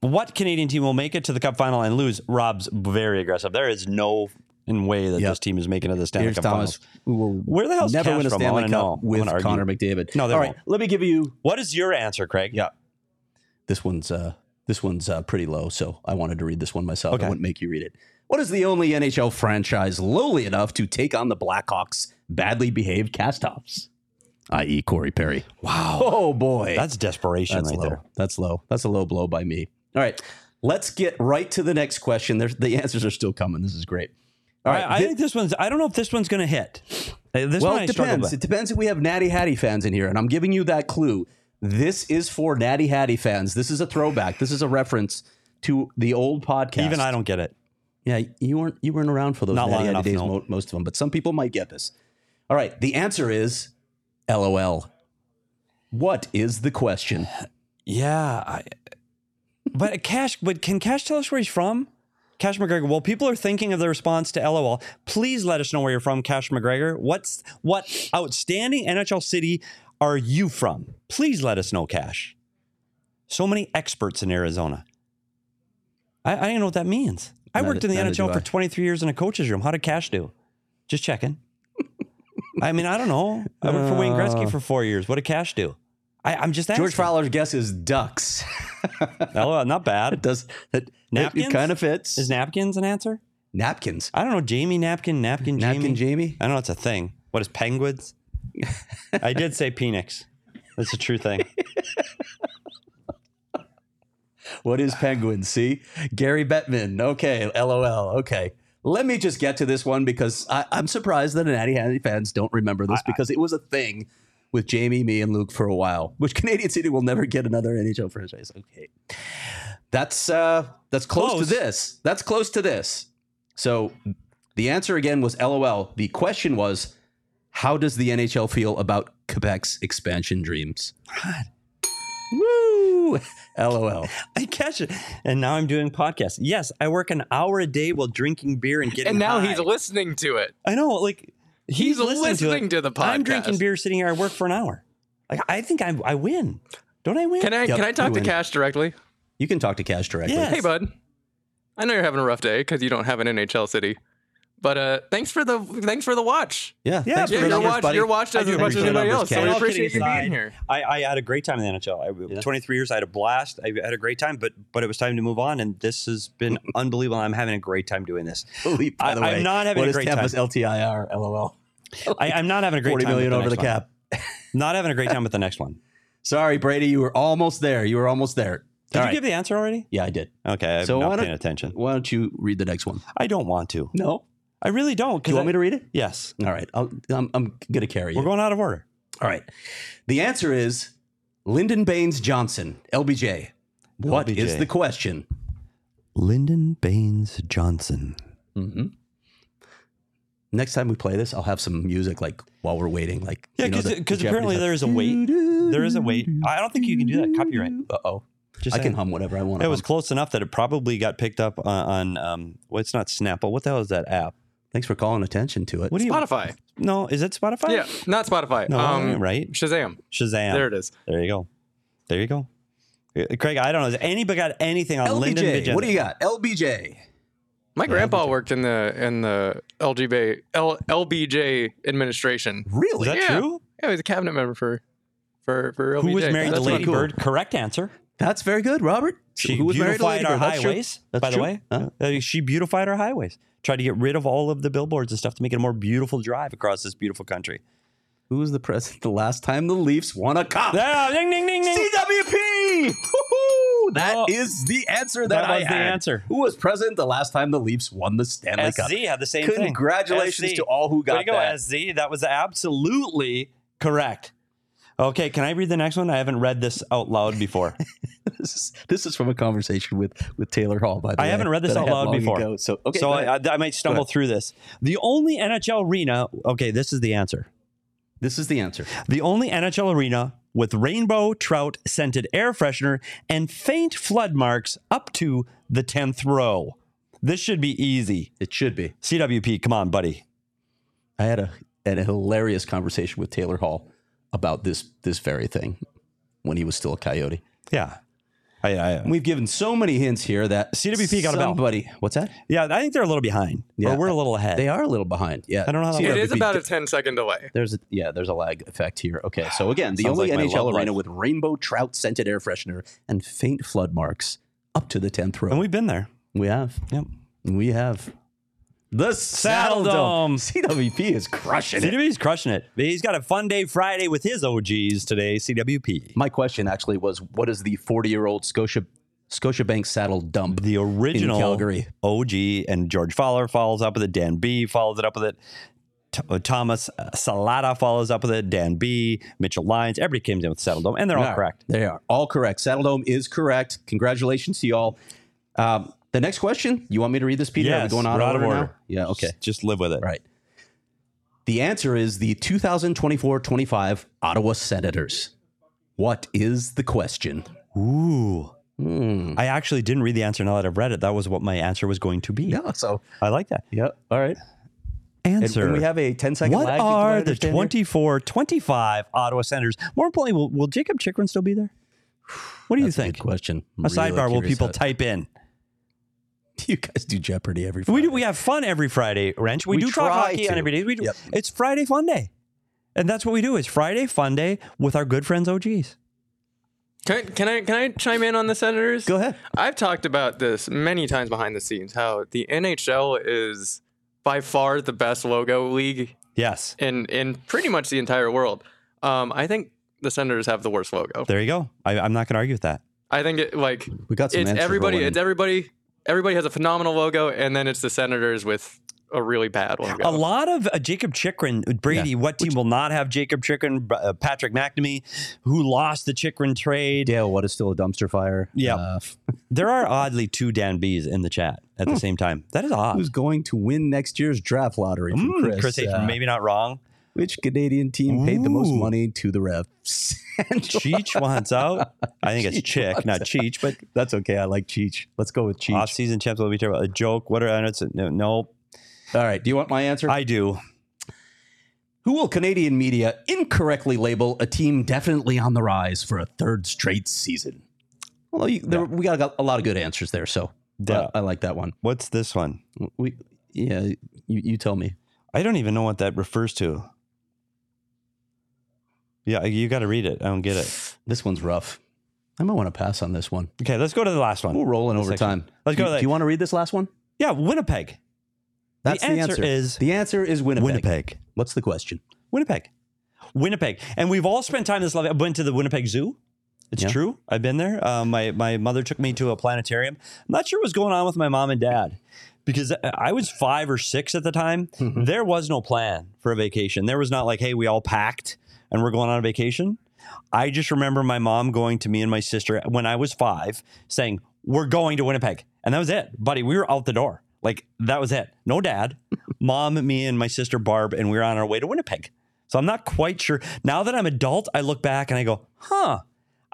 A: What Canadian team will make it to the Cup final and lose? Rob's very aggressive. There is no in way that
B: Yep.
A: this team is making to the Stanley
B: Here's
A: Cup
B: Thomas,
A: finals. Where the hell's
B: never
A: Cash
B: win a
A: from?
B: Stanley Cup with. Connor McDavid.
A: No,
B: All right,
A: won't.
B: let me give you.
A: What is your answer, Craig?
B: Yeah, this one's uh, this one's uh, pretty low, so I wanted to read this one myself.
A: Okay.
B: I wouldn't make you read it. What is the only NHL franchise lowly enough to take on the Blackhawks' badly behaved castoffs? I.e., Corey Perry.
A: Wow.
B: Oh boy,
A: That's desperation
B: That's
A: right
B: low.
A: there.
B: That's low. That's a low blow by me. All right, let's get right to the next question. There's the answers are still coming. This is great. All right,
A: I, I
B: thi-
A: think this one's. I don't know if this one's going to hit. Uh, This
B: well,
A: one
B: it depends. It depends if we have Natty Hattie fans in here, and I'm giving you that clue. This is for Natty Hattie fans. This is a throwback. This is a reference to the old podcast.
A: Even I don't get it.
B: Yeah, you weren't you weren't around for those
A: Not
B: Natty Hattie
A: enough,
B: days.
A: no.
B: Mo- most of them, but some people might get this. All right, the answer is LOL. What is the question?
A: Yeah, I, but Cash. But can Cash tell us where he's from? Cash McGregor. Well, people are thinking of the response to LOL. Please let us know where you're from, Cash McGregor. What's what outstanding NHL city are you from? Please let us know, Cash. So many experts in Arizona. I, I don't know what that means. I worked in the NHL for 23 years in a coach's room. How did Cash do? Just checking. I mean, I don't know. I worked for Wayne Gretzky uh. for four years. What did Cash do? I, I'm just asking.
B: George Fowler's guess is ducks.
A: LOL, uh, not bad.
B: it does it,
A: Napkins?
B: It, kind of fits.
A: Is napkins an answer?
B: napkins?
A: I don't know. Jamie napkin, napkin,
B: Napkin
A: Jamie.
B: Jamie?
A: I don't know. It's a thing. What is penguins? I did say Penix. That's a true thing.
B: What is penguin? See, Gary Bettman. Okay, LOL. Okay, let me just get to this one because I, I'm surprised that Natty Hattie fans don't remember this because it was a thing with Jamie, me, and Luke for a while. Which Canadian City will never get another NHL franchise. Okay, that's uh, that's close,
A: Close.
B: to this. That's close to this. So the answer again was LOL. The question was, how does the NHL feel about Quebec's expansion dreams. Woo! LOL.
A: I catch it. And now I'm doing podcasts. Yes, I work an hour a day while drinking beer and getting
C: And now
A: high.
C: he's listening to it.
A: I know, like
C: He's listening to the podcast.
A: I'm drinking beer sitting here. I work for an hour. Like I think I I win. Don't I win?
C: Can I
B: Yep,
C: can I talk
B: you
C: to. Cash directly?
B: You can talk to Cash directly.
A: Yes.
C: Hey, bud. I know you're having a rough day because you don't have an NHL city, but uh, thanks for the thanks for the watch.
B: Yeah.
A: Yeah,
B: thanks
A: yeah,
B: for the
C: you're,
B: numbers,
C: watch,
B: buddy.
C: you're watched
A: I
C: as
A: do
C: much as
A: appreciate
C: anybody
B: numbers,
C: else. So
B: Ken.
C: we
A: All
C: appreciate
A: kidding
C: you being
A: aside,
C: here.
A: I, I had a great time in the NHL. I, 23 years, I had a blast. I had a great time, but but it was time to move on, and this has been unbelievable. I'm having a great time doing this.
B: Bleep, by the
A: I- I'm not having
B: what
A: a
B: is
A: great
B: Tampa's
A: time.
B: LTIR? LOL.
A: I, I'm not having a great
B: 40
A: time.
B: million
A: with
B: over the
A: next one.
B: cap.
A: Not having a great time with the next one.
B: Sorry, Brady. You were almost there. You were almost there.
A: Did
B: All
A: you
B: right.
A: give the answer already?
B: Yeah, I did.
A: Okay, I'm
B: So
A: not
B: don't-
A: paying attention.
B: Why don't you read the next one?
A: I don't want to.
B: No.
A: I really don't.
B: Do you want me to read it?
A: Yes.
B: All right. I'll, I'm, I'm going to carry you.
A: We're going out of order.
B: All right. The answer is Lyndon Baines Johnson, LBJ. What is
A: LBJ.
B: the question?
A: Lyndon Baines Johnson.
B: Mm-hmm. Next time we play this, I'll have some music like while we're waiting. Like
A: Yeah,
B: you know,
A: because
B: the- the
A: apparently there
B: Japanese
A: is a wait. There is a wait. I don't think you can do that. Copyright.
B: Uh oh.
A: Just
B: I can hum whatever I want.
A: It was close enough that it probably got picked up on, on um. Well, it's not Snapple. What the hell is that app?
B: Thanks for calling attention to it.
A: What do you?
C: Spotify.
A: No, is it Spotify?
C: Yeah, not Spotify.
A: No,
C: um,
A: right?
C: Shazam.
A: Shazam.
C: There it is.
A: There you go. There you go. Uh, Craig, I don't know. Has anybody got anything on Lyndon
B: LBJ.
A: Johnson?
B: What do you got? LBJ.
C: My grandpa worked in the in the LGB L, LBJ administration.
B: Really?
A: Is that
C: Yeah.
A: true?
C: Yeah, he was a cabinet member for for for LBJ.
A: Who was married to Lady
C: cool.
A: Bird? Correct answer.
B: That's very good, Robert.
A: She
B: Who was married to
A: beautified
B: Lady
A: our
B: Bird?
A: Highways.
B: That's
A: by the way,
B: Huh?
A: Uh, she beautified our highways. Tried to get rid of all of the billboards and stuff to make it a more beautiful drive across this beautiful country.
B: Who was the president the last time the Leafs won a cup?
A: Ah, ding, ding, ding, ding.
B: CWP. That is
A: Oh.
B: the answer that,
A: That
B: I
A: was the answer.
B: Who was president the last time the Leafs won the Stanley Cup?
A: SZ had the same thing.
B: Congratulations to all who got
A: Way to go,
B: that.
A: SZ. That was absolutely correct. Okay, can I read the next one? I haven't read this out loud before.
B: This is, this is from a conversation with with Taylor Hall. By the
A: I
B: way,
A: haven't read this out loud before.
B: ago. So okay,
A: so I. I, I might stumble through this. The only NHL arena. Okay, this is the answer.
B: this is the answer.
A: The only NHL arena with rainbow trout scented air freshener and faint flood marks up to the 10th row. This should be easy.
B: It should be.
A: CWP, come on, buddy.
B: I had a had a hilarious conversation with Taylor Hall about this this very thing when he was still a Coyote.
A: Yeah. I, I, uh,
B: We've given so many hints here that
A: CWP got a bell.
B: somebody. What's that?
A: yeah, I think they're a little behind.
B: Yeah.
A: Or we're a uh, little ahead.
B: They are a little behind. Yeah,
A: I don't know how that
C: It
A: CWP
C: is about a 10 second delay.
B: There's a yeah, there's a lag effect here. Okay, so again, the only
A: like
B: NHL
A: love
B: arena
A: life.
B: with rainbow trout scented air freshener and faint flood marks up to the tenth row.
A: and we've been there.
B: we have,
A: Yep.
B: we have the
A: Saddle
B: Saddle
A: Dome.
B: Dome. CWP is crushing it.
A: CWP's crushing it. He's got a fun day Friday with his OGs today, CWP.
B: My question actually was, what is the 40 year old Scotia Scotiabank Saddle Dump?
A: The original
B: Calgary.
A: OG and George Fowler follows up with it. Dan B follows it up with it. T- uh, Thomas uh, Salata follows up with it. Dan B, Mitchell Lyons. Everybody came in with Saddle Dome, and they're all correct.
B: They are all correct. Saddle Dome is correct. Congratulations to y'all. Um, the next question, you want me to read this, Peter?
A: Yes,
B: going out of
A: out of
B: order?
A: order.
B: now? Yeah. Okay.
A: Just, just live with it.
B: Right. The answer is the 2024-25 Ottawa Senators. What is the question?
A: Ooh.
B: Hmm.
A: I actually didn't read the answer now that I've read it. That was what my answer was going to be.
B: Yeah. So.
A: I like that.
B: Yeah. All right.
A: Answer.
B: and we have a 10 second
A: what
B: lag.
A: Are the 24 25 Ottawa Senators? More importantly, will, will Jacob Chychrun still be there? What do you
B: That's a
A: think?
B: question. I'm
A: A
B: really
A: sidebar, will people type in?
B: You guys do Jeopardy every Friday.
A: We do. We have fun every Friday, Wrench. We,
B: We
A: do talk
B: try
A: hockey on every day. We do.
B: Yep.
A: It's Friday Fun Day, and that's what we do. It's Friday Fun Day with our good friends OGs.
C: Can I, can I can I chime in on the Senators?
B: Go ahead.
C: I've talked about this many times behind the scenes. How the NHL is by far the best logo league
A: Yes,
C: in in pretty much the entire world. Um, I think the Senators have the worst logo.
A: there you go. I, I'm not going to argue with that.
C: I think it like
B: We got some
C: it's everybody. It's everybody. Everybody has a phenomenal logo, and then it's the Senators with a really bad logo.
A: A lot of uh, Jacob Chychrun, Brady.
B: Yeah.
A: What team will not have Jacob Chychrun? Uh, Patrick McNamee, who lost the Chychrun trade.
B: Dale, what is still a dumpster fire?
A: Yeah.
B: Uh,
A: There are oddly two Dan B's in the chat at the same time. That is odd.
B: who's going to win next year's draft lottery from
A: Mm,
B: Chris?
A: Chris H,
B: Uh,
A: maybe not wrong.
B: Which Canadian team paid the most money to the refs?
A: Cheech wants out. I think it's
B: Cheech
A: Chick, not
B: out.
A: Cheech, but
B: That's okay. I like Cheech. Let's go with Cheech.
A: off-season champs will be terrible. A joke. What are it's no, no
B: All right. Do you want my answer?
A: I do.
B: Who will Canadian media incorrectly label a team definitely on the rise for a third straight season? Well, you, there, we got a, a lot of good answers there, so uh,
A: Yeah.
B: I, I like that one.
A: What's this one?
B: We, yeah, you, you tell me.
A: I don't even know what that refers to. Yeah, you got to read it. I don't get it.
B: This one's rough. I might want to pass on this one.
A: Okay, let's go to the last one.
B: We're rolling over time.
A: Let's
B: do,
A: go to
B: you-
A: the-
B: Do you want to read this last one?
A: Yeah, Winnipeg.
B: That's
A: the answer, is
B: the answer is Winnipeg.
A: Winnipeg.
B: What's the question?
A: Winnipeg. Winnipeg. And we've all spent time this. I went to the Winnipeg Zoo. It's
B: Yeah.
A: true. I've been there. Um, my my mother took me to a planetarium. I'm not sure what's going on with my mom and dad because I was five or six at the time. There was no plan for a vacation. There was not like, hey, we all packed and we're going on a vacation. I just remember my mom going to me and my sister when I was five saying, We're going to Winnipeg. And that was it. Buddy, we were out the door. Like that was it. No dad, mom, me, and my sister Barb, and we were on our way to Winnipeg. So I'm not quite sure. Now that I'm adult, I look back and I go, huh.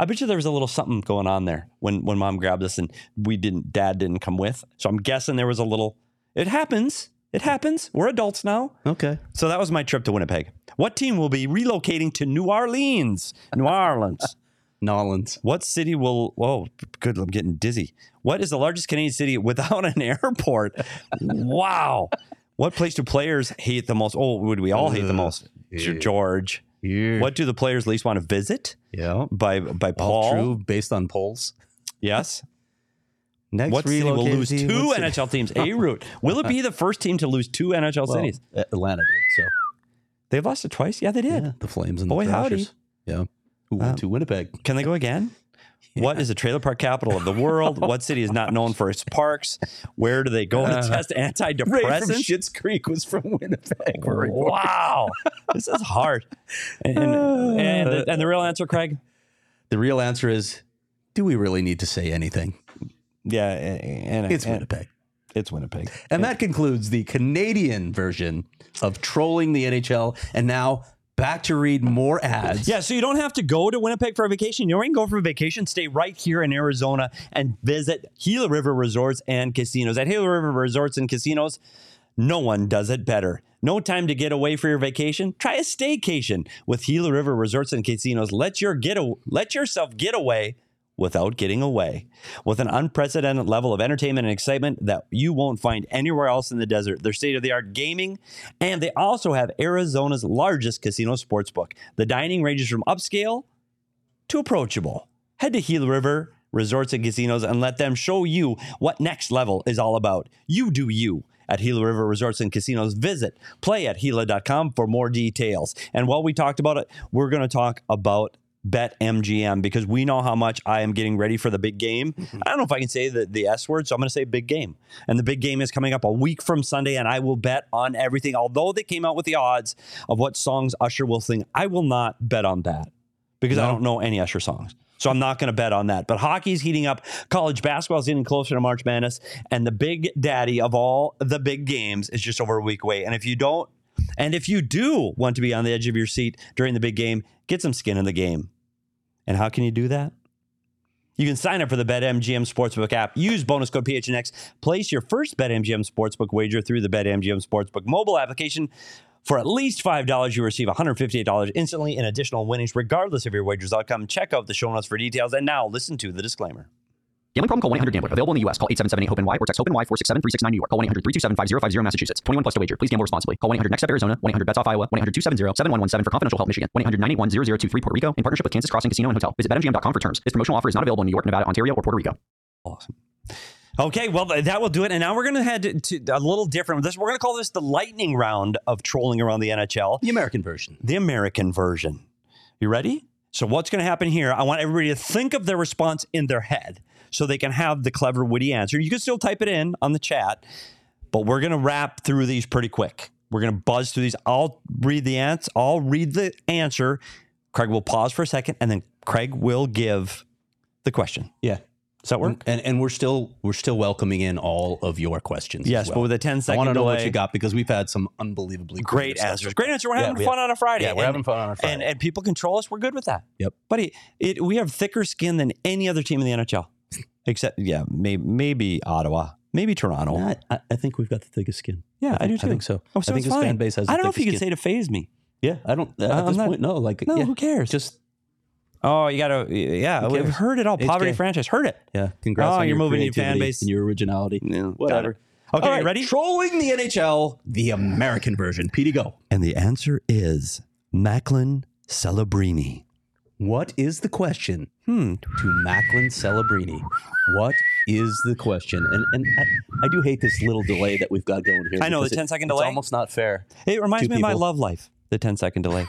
A: I bet you there was a little something going on there when when mom grabbed us and we didn't dad didn't come with. So I'm guessing there was a little it happens. It happens. We're adults now.
B: Okay.
A: So that was my trip to Winnipeg. What team will be relocating to New Orleans? New Orleans.
B: Nolans.
A: What city will? Whoa, good. I'm getting dizzy. What is the largest Canadian city without an airport? wow. What place do players hate the most? Oh, would we all hate the uh, most? George.
B: Yeah.
A: What do the players least want to visit?
B: Yeah.
A: By by
B: All
A: Paul.
B: true based on polls.
A: Yes.
B: Next
A: What city will lose two? NHL teams? A route. Will it be the first team to lose two NHL
B: Well,
A: cities?
B: Atlanta did. So
A: They've lost it twice. Yeah, they did.
B: yeah, the Flames and the
A: Boy, howdy.
B: Yeah. Who went
A: Wow.
B: to Winnipeg?
A: Can they go again? What is the trailer park capital of the world? what city is not known for its parks? Where do they go to uh-huh. test
B: Ray from
A: antidepressants?
B: Schitt's Creek was from Winnipeg.
A: wow, this is hard. And, and, and, the, and the real answer, Craig?
B: The real answer is: Do we really need to say anything?
A: Yeah, and,
B: It's
A: and-
B: Winnipeg.
A: It's Winnipeg.
B: And that concludes the Canadian version of trolling the NHL. And now back to read more ads.
A: Yeah, so you don't have to go to Winnipeg for a vacation. You don't even go for a vacation. Stay right here in Arizona and visit Gila River Resorts and Casinos. At Gila River Resorts and Casinos, no one does it better. No time to get away for your vacation? Try a staycation with Gila River Resorts and Casinos. Let your get a, let yourself get away without getting away. With an unprecedented level of entertainment and excitement that you won't find anywhere else in the desert. Their state-of-the-art gaming, and they also have Arizona's largest casino sportsbook. The dining ranges from upscale to approachable. Head to Gila River Resorts and Casinos and let them show you what next level is all about. You do you. At Gila River Resorts and Casinos, visit play at Gila.com for more details. And while we talked about it, we're going to talk about Bet MGM because we know how much I am getting ready for the big game. Mm-hmm. I don't know if I can say the, the S word, so I'm going to say big game. And the big game is coming up a week from Sunday, and I will bet on everything. Although they came out with the odds of what songs Usher will sing, I will not bet on that because I don't know any Usher songs. So I'm not going to bet on that. But hockey's heating up. College basketball is getting closer to March Madness. And the big daddy of all the big games is just over a week away. And if you don't, and if you do want to be on the edge of your seat during the big game, get some skin in the game. And how can you do that? You can sign up for the BetMGM Sportsbook app. Use bonus code PHNX. Place your first BetMGM Sportsbook wager through the BetMGM Sportsbook mobile application. For at least $5, you receive $158 instantly in additional winnings, regardless of your wager's outcome. Check out the show notes for details. And now, listen to the disclaimer.
F: Gambling problem? Call 1-800-GAMBLER. Available in the U.S. Call 877-8-HOPE-NY or text HOPE-NY 467-369 New York. Call 1-800-327-5050 Massachusetts. 21 plus to wager. Please gamble responsibly. Call 1-800-NEXT-STEP Arizona. 1-800-BETS-OFF Iowa. 1-800-270-7117 for confidential help Michigan. 1-800-981-0023 Puerto Rico in partnership with Kansas Crossing Casino and Hotel. Visit BetMGM.com for terms. This promotional offer is not available in New York, Nevada, Ontario, or Puerto Rico.
A: Awesome. Okay, well, that will do it. And now we're going to head to a little different. This We're going to call this the lightning round of trolling around the NHL.
B: The American version.
A: the American version. You ready? So, what's going to happen here? I want everybody to think of their response in their head so they can have the clever, witty answer. You can still type it in on the chat, but we're going to wrap through these pretty quick. We're going to buzz through these. I'll read the answer. I'll read the answer. Craig will pause for a second, and then Craig will give the question.
B: Yeah.
A: Does that work?
B: And and we're still we're still welcoming in all of your questions. as
A: Yes,
B: well.
A: but with a 10
B: I want to know what you got because we've had some unbelievably
A: Great answers.
B: stuff.
A: Great answer. We're having
B: we-
A: fun on a Friday.
B: Yeah, we're
A: And-
B: having fun on a Friday.
A: And, and people control us. We're good with that.
B: Yep.
A: Buddy, it, we have thicker skin than any other team in the NHL. Except, yeah, maybe, maybe Ottawa, maybe Toronto.
B: I, I- I think we've got the thickest skin.
A: yeah, I,
B: I
A: do
B: think-
A: too.
B: I think so.
A: Oh,
B: I think this fan base has
A: I don't know if you can say to phase me.
B: Yeah, I don't. At uh,
A: I'm
B: this
A: not-
B: point, no. Like,
A: No,
B: yeah,
A: who cares?
B: Just
A: Oh, you got to, yeah,
B: Who
A: we've
B: cares?
A: heard it all. Poverty
B: HK.
A: franchise, heard it.
B: yeah. Congrats.
A: Oh,
B: on
A: you're
B: your
A: moving your fan
B: creativity
A: base.
B: and your originality.
A: Yeah,
B: Whatever.
A: Okay,
B: All right,
A: ready?
B: Trolling the NHL, the American version. PD, go.
A: And the answer is Macklin Celebrini.
B: What is the question
A: Hmm.
B: to Macklin Celebrini? What is the question? And and I, I do hate this little delay that we've got going here.
A: I know, the
B: because
A: 10 second
B: It's
A: delay.
B: It's almost not fair.
A: It reminds me of my love life, the 10 second delay.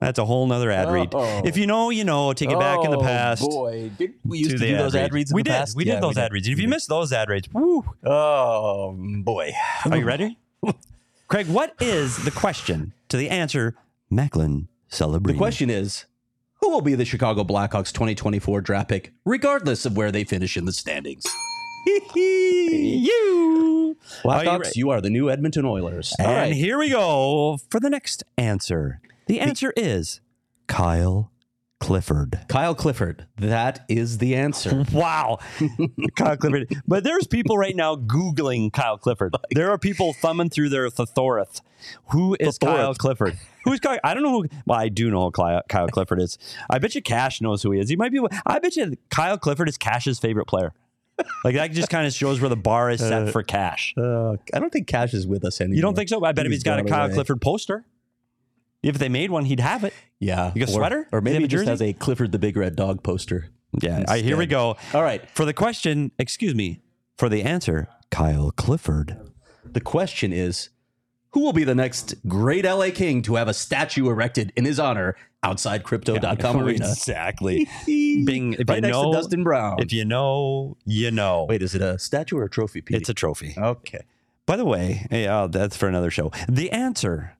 A: That's a whole nother ad read.
B: Oh.
A: If you know, you know. Take it back in the past.
B: Oh, boy, did we used
A: to
B: do those ad reads in
A: we
B: the
A: did.
B: past?
A: We
B: Yeah,
A: did those ad reads. And if you missed those ad reads, woo,
B: oh boy,
A: are you ready? Craig, what is the question to the answer? Macklin Celebrini.
B: The question is, who will be the Chicago Blackhawks 2024 draft pick, regardless of where they finish in the standings?
A: you. Are you
B: Blackhawks, you are the new Edmonton Oilers.
A: And
B: right.
A: here we go for the next answer. The answer is Kyle Clifford.
B: Kyle Clifford. That is the answer.
A: Wow. Kyle Clifford. But there's people right now Googling Kyle Clifford. There are people thumbing through their thesaurus. Who is. Kyle Clifford? Who's Kyle? I don't know who. Well, I do know who Kyle, Kyle Clifford is. I bet you Cash knows who he is. He might be. I bet you Kyle Clifford is Cash's favorite player. Like that just kind of shows where the bar is set for Cash.
B: Uh, I don't think Cash is with us anymore.
A: You don't think so? I bet if
B: He's
A: he's got a Kyle
B: away.
A: Clifford poster, if they made one, he'd have it.
B: Yeah.
A: You got a
B: or,
A: sweater?
B: Or maybe he just has a Clifford the Big Red Dog poster.
A: Yeah. Right, here we go.
B: All right.
A: For the question, excuse me, for the answer, Kyle Clifford.
B: The question is who will be the next great LA King to have a statue erected in his honor outside crypto.com arena?
A: Exactly. Bing. If
B: right
A: you
B: next
A: know,
B: to Dustin Brown.
A: if you know, you know.
B: Wait, is it a statue or a trophy, Pete?
A: it's a trophy.
B: Okay.
A: By the way, yeah, uh, that's for another show. The answer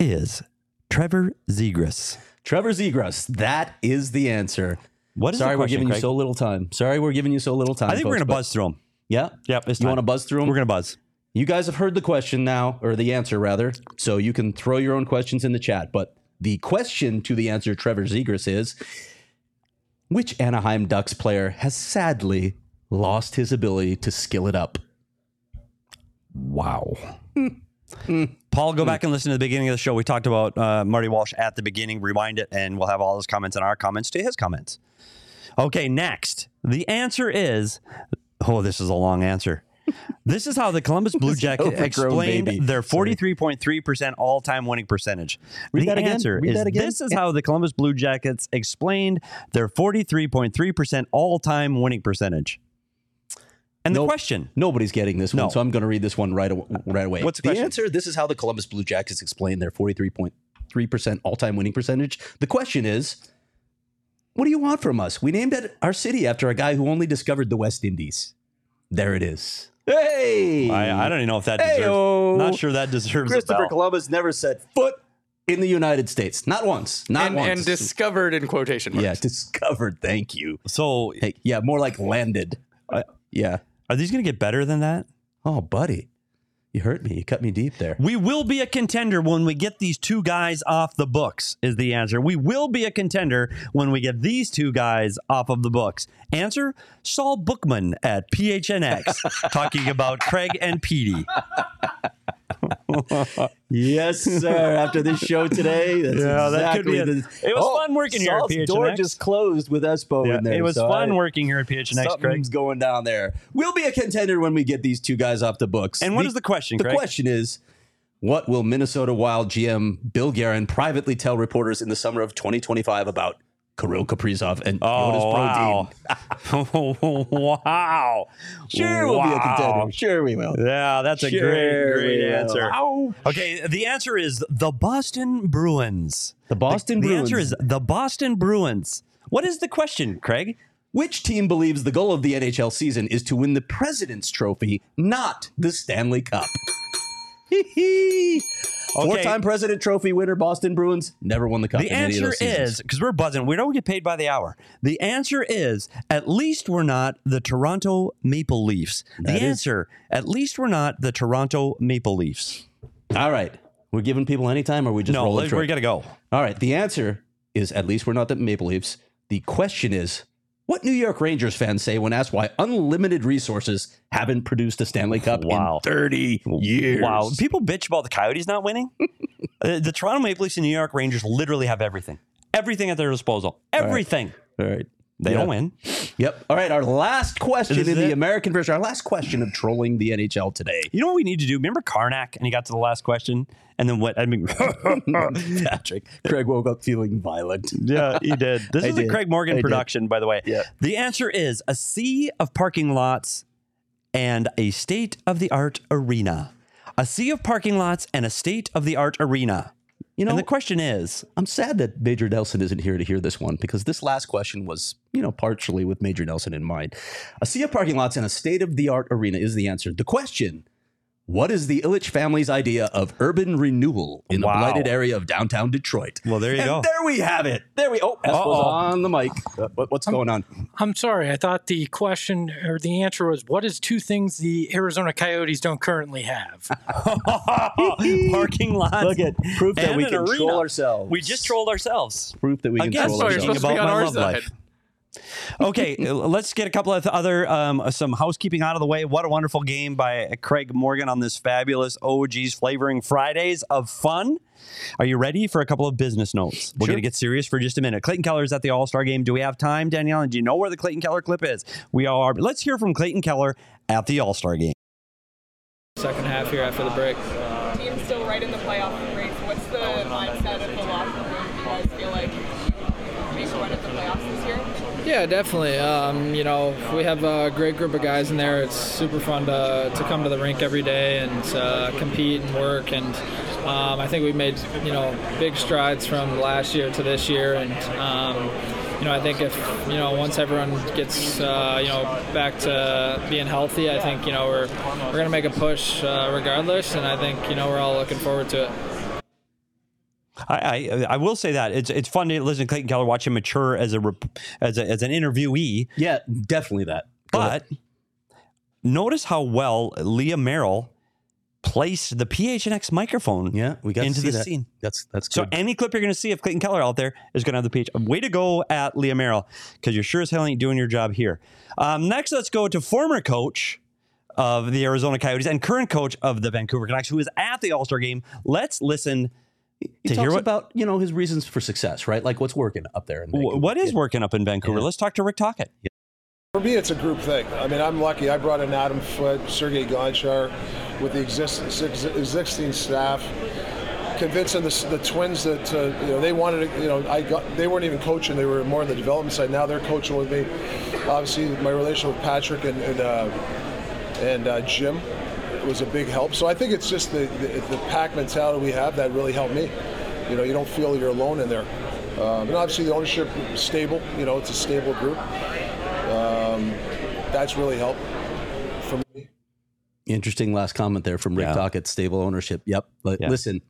A: is Trevor Zegras.
B: Trevor Zegras. That is the answer.
A: What is
B: Sorry,
A: the
B: we're giving
A: Craig?
B: you so little time. Sorry, we're giving you so little time.
A: I think we're gonna buzz through them.
B: Yeah.
A: Yep,
B: You want to buzz through them?
A: We're gonna buzz.
B: You guys have heard the question now, or the answer rather, so you can throw your own questions in the chat. But the question to the answer, Trevor Zegras, is which Anaheim Ducks player has sadly lost his ability to skill it up?
A: Wow. Paul, go back and listen to the beginning of the show. We talked about uh, Marty Walsh at the beginning. Rewind it, and we'll have all his comments and our comments to his comments. Okay, next. The answer is oh, this is a long answer. This is how the Columbus Blue Jackets explained
B: baby.
A: their 43.3% all time winning percentage.
B: Read
A: the
B: that again.
A: answer
B: Read
A: is
B: that again.
A: this is how the Columbus Blue Jackets explained their 43.3% all time winning percentage. And the question
B: Nobody's getting this
A: No.
B: one, so I'm going to read this one right, aw- right away.
A: What's the
B: the answer? This is how the Columbus Blue Jackets explain their 43.3% all time winning percentage. The question is what do you want from us? We named it our city after a guy who only discovered the West Indies. There it is. Hey!
A: I, I don't even know if that deserves.
B: Heyo.
A: Not sure that deserves a
B: Christopher
A: bell.
B: Columbus never set foot in the United States. Not once. Not
C: and,
B: once.
C: and discovered in quotation marks.
B: yeah, discovered. Thank you.
A: So,
B: Hey, yeah, more like landed. Uh, yeah.
A: are these going to get better than that?
B: Oh, buddy. You hurt me. You cut me deep there.
A: We will be a contender when we get these two guys off the books. Is the answer? We will be a contender when we get these two guys off of the books. Answer: Saul Bookman at PHNX talking about Craig and Petey.
B: Yes, sir. After this show today, that's
A: Yeah, that could be
B: exactly
A: it.
B: the- Oh,
A: It was fun oh, working here at PHNX.
B: door just closed with Espo in there.
A: it was
B: so
A: fun
B: I-
A: working here at PHNX, Craig.
B: Something's going down there. We'll be a contender when we get these two guys off the books.
A: And what is the question,
B: The
A: Craig?
B: question is, what will Minnesota Wild GM Bill Guerin privately tell reporters in the summer of 2025 about Kirill Kaprizov and
A: Oh
B: Jonas
A: wow!
B: Brodin?
A: wow! wow.
B: Sure, we'll be a contender. Sure, we will.
A: Yeah, that's a great, great answer.
B: Ow.
A: Okay, the answer is the Boston Bruins.
B: The Boston
A: the,
B: Bruins.
A: The answer is the Boston Bruins. What is the question, Craig?
B: Which team believes the goal of the NHL season is to win the President's Trophy, not the Stanley Cup?
A: Okay.
B: Four-time President Trophy winner, Boston Bruins, never won the cup.
A: The
B: in any of
A: answer is because we're buzzing. We don't get paid by the hour. The answer is at least we're not the Toronto Maple Leafs. The
B: That is-
A: answer at least we're not the Toronto Maple Leafs.
B: all right. We're giving people any time, or we just
A: no, let's- we got to go.
B: All right. The answer is at least we're not the Maple Leafs. The question is, what New York Rangers fans say when asked why unlimited resources haven't produced a Stanley Cup
A: Wow.
B: in 30 years.
A: Wow, people bitch about the Coyotes not winning. Uh, the Toronto Maple Leafs and New York Rangers literally have everything, everything at their disposal, everything.
B: All right.
A: They don't win.
B: Yep. All right. Our last question in
A: is
B: the
A: it?
B: American version, our last question of trolling the NHL today.
A: You know what we need to do? Remember Karnak, and he got to the last question, and then what? I mean,
B: Patrick, Craig woke up feeling violent.
A: Yeah, he did. This
B: I
A: is
B: did.
A: a Craig
B: I
A: Morgan
B: did.
A: production, by the way.
B: Yeah.
A: The answer is a sea of parking lots and a state of the art arena. A sea of parking lots and a state of the art arena.
B: You know,
A: and the question is,
B: I'm sad that Major Nelson isn't here to hear this one because this last question was, you know, partially with Major Nelson in mind. A sea of parking lots and a state of the art arena is the answer. The question What is the Ilitch family's idea of urban renewal in
A: Wow.
B: the blighted area of downtown Detroit?
A: Well, there you
B: And
A: go.
B: There we have it. There we. Oh, Espo's
A: Uh-oh.
B: on the mic. What- what's going on?
G: I'm sorry. I thought the question or the answer was what is two things the Arizona Coyotes don't currently have?
A: parking lots.
B: Look at proof that we
A: an
B: can
A: arena.
B: troll ourselves.
A: We just trolled ourselves.
B: proof that we can
A: Again,
B: troll
A: so
C: you're
A: Speaking
B: ourselves.
C: supposed to be
A: about
C: on
A: my
C: our
A: love
C: side.
A: life. Okay, uh, let's get a couple of other um, some housekeeping out of the way. What a wonderful game by Craig Morgan on this fabulous OG's flavoring Fridays of fun. Are you ready for a couple of business notes? We're
B: Sure.
A: going to get serious for just a minute. Clayton Keller is at the All Star game. Do we have time, Danielle? And do you know where the Clayton Keller clip is? We are. Let's hear from Clayton Keller at the All Star game.
H: Second half here after the break. Yeah, definitely. Um, you know, we have a great group of guys in there. It's super fun to, to come to the rink every day and uh, compete and work. And um, I think we've made you know big strides from last year to this year. And um, you know, I think if you know once everyone gets uh, you know back to being healthy, I think you know we're we're gonna make a push uh, regardless. And I think you know we're all looking forward to it.
A: I, I I will say that it's it's fun to listen to Clayton Keller, watch him mature as a rep- as a, as an interviewee.
B: Yeah, definitely that. Go ahead.
A: But notice how well Leah Merrill placed the PHNX microphone
B: yeah, we got
A: into
B: to see
A: the
B: that.
A: scene.
B: That's that's
A: So any clip you're going to see of Clayton Keller out there is going to have the PH. Way to go at Leah Merrill because you're sure as hell ain't doing your job here. Um, next, let's go to former coach of the Arizona Coyotes and current coach of the Vancouver Canucks, who is at the All Star game. Let's listen
B: he
A: to
B: talks
A: hear what
B: about you know his reasons for success, right? Like what's working up there. In
A: what is working up in Vancouver.
B: Yeah.
A: Let's talk to Rick Tocchet.
I: For me, it's a group thing. I mean, I'm lucky. I brought in Adam Foote, Sergei Gonchar with the existing, existing staff, convincing the, the twins that uh, you know they wanted. To, you know, I got they weren't even coaching; they were more on the development side. Now they're coaching with me. Obviously, my relation with Patrick and and, uh, and uh, Jim was a big help. So I think it's just the, the the pack mentality we have that really helped me. You know, you don't feel you're alone in there. Um, and obviously, the ownership is stable. You know, it's a stable group. Um, that's really helped for me.
B: Interesting last comment there from Rick
A: Yeah.
B: Tocchet, stable ownership. Yep. But
A: Yeah.
B: listen,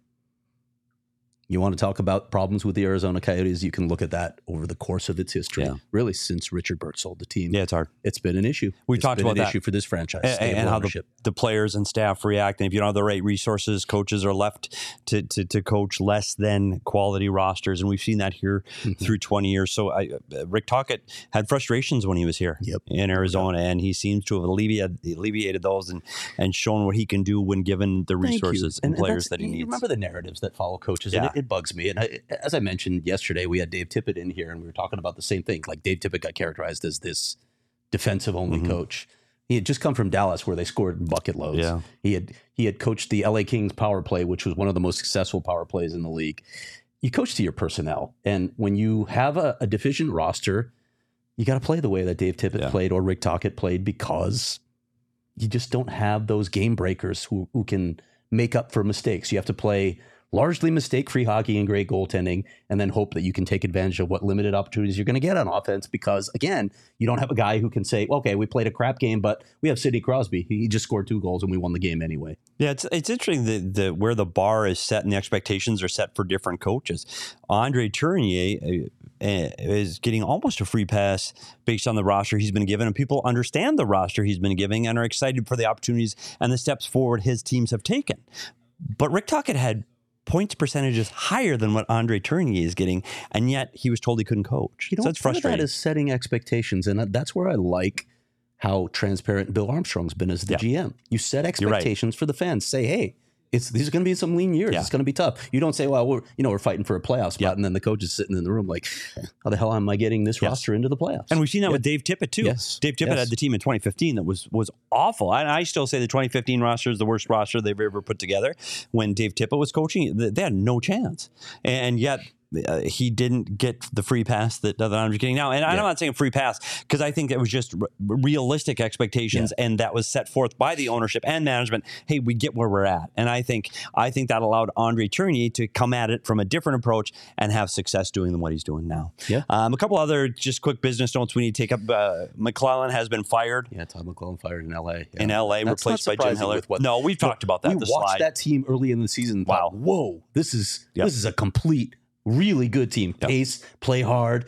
B: you want to talk about problems with the Arizona Coyotes? You can look at that over the course of its history.
A: Yeah.
B: Really, since Richard Burke sold the team,
A: Yeah, it's hard.
B: it's been an issue.
A: We talked about
B: an
A: that.
B: issue for this franchise.
A: and, and how the, the players and staff react. And if you don't have the right resources, coaches are left to, to, to coach less than quality rosters. And we've seen that here
B: Mm-hmm.
A: through 20 years. So I, Rick Tocchet had frustrations when he was here
B: Yep.
A: in Arizona, and he seems to have alleviated, alleviated those and, and shown what he can do when given the resources and, players that he
B: you
A: needs.
B: Remember the narratives that follow coaches,
A: Yeah.
B: and it, it bugs me. And I, as I mentioned yesterday, we had Dave Tippett in here, and we were talking about the same thing. Like Dave Tippett got characterized as this defensive only
A: Mhm.
B: coach. He had just come from Dallas, where they scored bucket loads.
A: Yeah.
B: He had he had coached the LA Kings power play, which was one of the most successful power plays in the league. You coach to your personnel, and when you have a, a deficient roster, you got to play the way that Dave Tippett
A: Yeah.
B: played or Rick Tocchet played because you just don't have those game breakers who, who can make up for mistakes. You have to play largely mistake free hockey and great goaltending, and then hope that you can take advantage of what limited opportunities you're going to get on offense because, again, you don't have a guy who can say, okay, we played a crap game, but we have Sidney Crosby. He just scored two goals and we won the game anyway.
A: Yeah, it's it's interesting that the where the bar is set and the expectations are set for different coaches. Andre Tourigny uh, uh, is getting almost a free pass based on the roster he's been given, and people understand the roster he's been giving and are excited for the opportunities and the steps forward his teams have taken. But Rick Tocchet had points percentages higher than what Andre Tourigny is getting, and yet he was told he couldn't coach.
B: You know,
A: so
B: of
A: frustrating.
B: That is setting expectations, and uh, that's where I like how transparent Bill Armstrong's been as the GM. You set
A: You're right.
B: expectations for the fans. Say, hey, it's these are going to be some lean years. It's going to be tough. You don't say, well, we're you know we're fighting for a playoff spot, and then the coach is sitting in the room like, how the hell am I getting this roster into the playoffs?
A: And we've seen that with Dave Tippett too.
B: Yes.
A: Dave Tippett
B: Yes.
A: had the team in 2015 that was was awful. And I still say the 2015 roster is the worst roster they've ever put together. When Dave Tippett was coaching, they had no chance, and yet. Uh, he didn't get the free pass that, that I'm getting now, and I'm not saying free pass because I think that was just r- realistic expectations, and that was set forth by the ownership and management. Hey, we get where we're at, and I think I think that allowed Andre Tourigny to come at it from a different approach and have success doing what he's doing now.
B: Yeah.
A: Um, a couple other just quick business notes we need to take up. Uh, McLellan has been fired.
B: Yeah, Todd McLellan fired in L.A.
A: In L.A.,
B: That's
A: replaced by Jim Hiller.
B: what-
A: no, we've talked about that.
B: We
A: the
B: watched
A: slide.
B: that team early in the season. Wow. thought, whoa, this is this is a complete, really good team. Pace, play hard.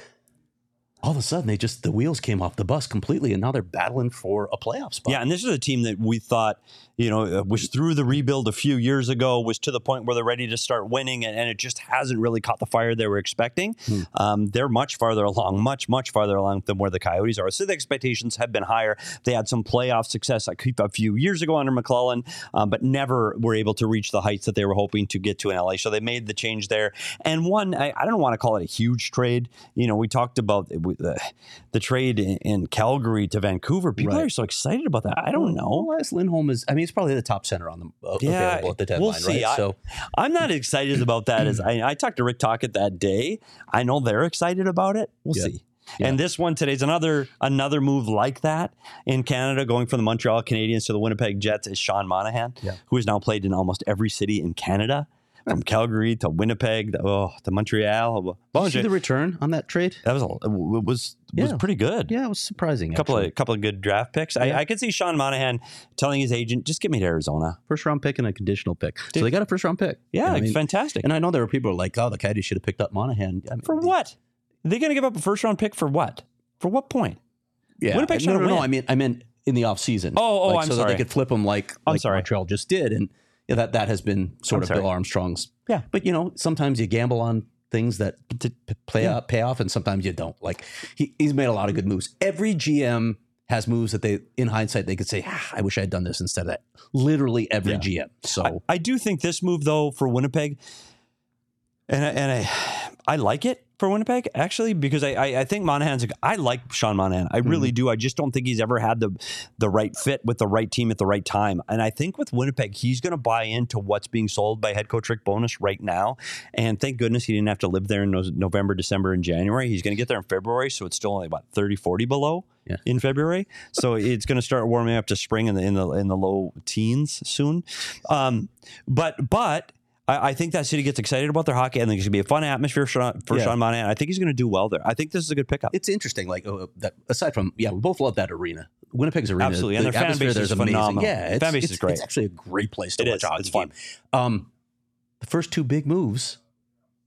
B: All of a sudden, they just the wheels came off the bus completely, and now they're battling for a playoff spot.
A: Yeah, and this is a team that we thought, you know, uh, was through the rebuild a few years ago, was to the point where they're ready to start winning, and, and it just hasn't really caught the fire they were expecting.
B: Hmm.
A: Um, they're much farther along, much, much farther along than where the Coyotes are. So the expectations have been higher. They had some playoff success a a few years ago under McLellan, um, but never were able to reach the heights that they were hoping to get to in LA. So they made the change there. And one, I, I don't want to call it a huge trade. You know, we talked about the, the trade in, in Calgary to Vancouver. People
B: Right.
A: are so excited about that. I don't know.
B: Well, Lindholm is. I mean, he's probably the top center on the uh, available at the deadline,
A: we'll see.
B: right?
A: I,
B: so
A: I'm not excited about that. As I, I talked to Rick Tocchet that day. I know they're excited about it. We'll
B: Yeah.
A: see. And this one today is another another move like that in Canada, going from the Montreal Canadiens to the Winnipeg Jets is Sean Monahan, who has now played in almost every city in Canada, from Calgary to Winnipeg, to, oh, to Montreal.
B: Did you see the return on that trade?
A: that was a, it was it was pretty good.
B: Yeah, it was surprising.
A: A couple
B: actually.
A: of couple of good draft picks. I, I could see Sean Monahan telling his agent, "Just get me to Arizona."
B: first round pick and a conditional pick. So they got a first round pick.
A: Yeah,
B: I
A: it's fantastic.
B: And I know there were people who are like, "Oh, the Coyotes should have picked up Monahan." I mean,
A: For what? Are they going to give up a first round pick for what? For what point?
B: Yeah,
A: Winnipeg's
B: no, no, no. I mean, I meant in the off season.
A: Oh, oh,
B: like,
A: I'm
B: so
A: sorry.
B: that they could flip them like,
A: I'm
B: like
A: sorry.
B: Montreal just did, and yeah, that that has been sort
A: I'm
B: of
A: sorry.
B: Bill Armstrong's.
A: Yeah.
B: but you know, sometimes you gamble on things that p- p- play
A: Yeah.
B: out, pay off, and sometimes you don't. Like he, he's made a lot of good moves. Every GM has moves that they, in hindsight, they could say, ah, "I wish I had done this instead of that." Literally every
A: Yeah.
B: GM. So
A: I, I do think this move though for Winnipeg, and I, and I I like it for Winnipeg actually because I I, I think Monahan's a, I like Sean Monahan. I really do. I just don't think he's ever had the the right fit with the right team at the right time. And I think with Winnipeg he's going to buy into what's being sold by head coach Rick Bowness right now. And thank goodness he didn't have to live there in November December and January. He's going to get there in February so it's still only about 30 40 below
B: Yeah.
A: in February? So it's going to start warming up to spring in the in the in the low teens soon. Um, but but I, I think that city gets excited about their hockey. I think it's gonna be a fun atmosphere for Sean, for
B: Yeah.
A: Sean Monahan. I think he's going to do well there. I think this is a good pickup.
B: it's interesting. Like uh, that. Aside from yeah, we both love that arena. Winnipeg's arena,
A: Absolutely. And
B: the
A: their fan base
B: there's
A: is
B: amazing.
A: phenomenal.
B: Yeah, it's,
A: Fan base
B: it's,
A: is great.
B: It's actually a great place to
A: It
B: watch
A: is.
B: hockey
A: It's fun.
B: Um, the first two big moves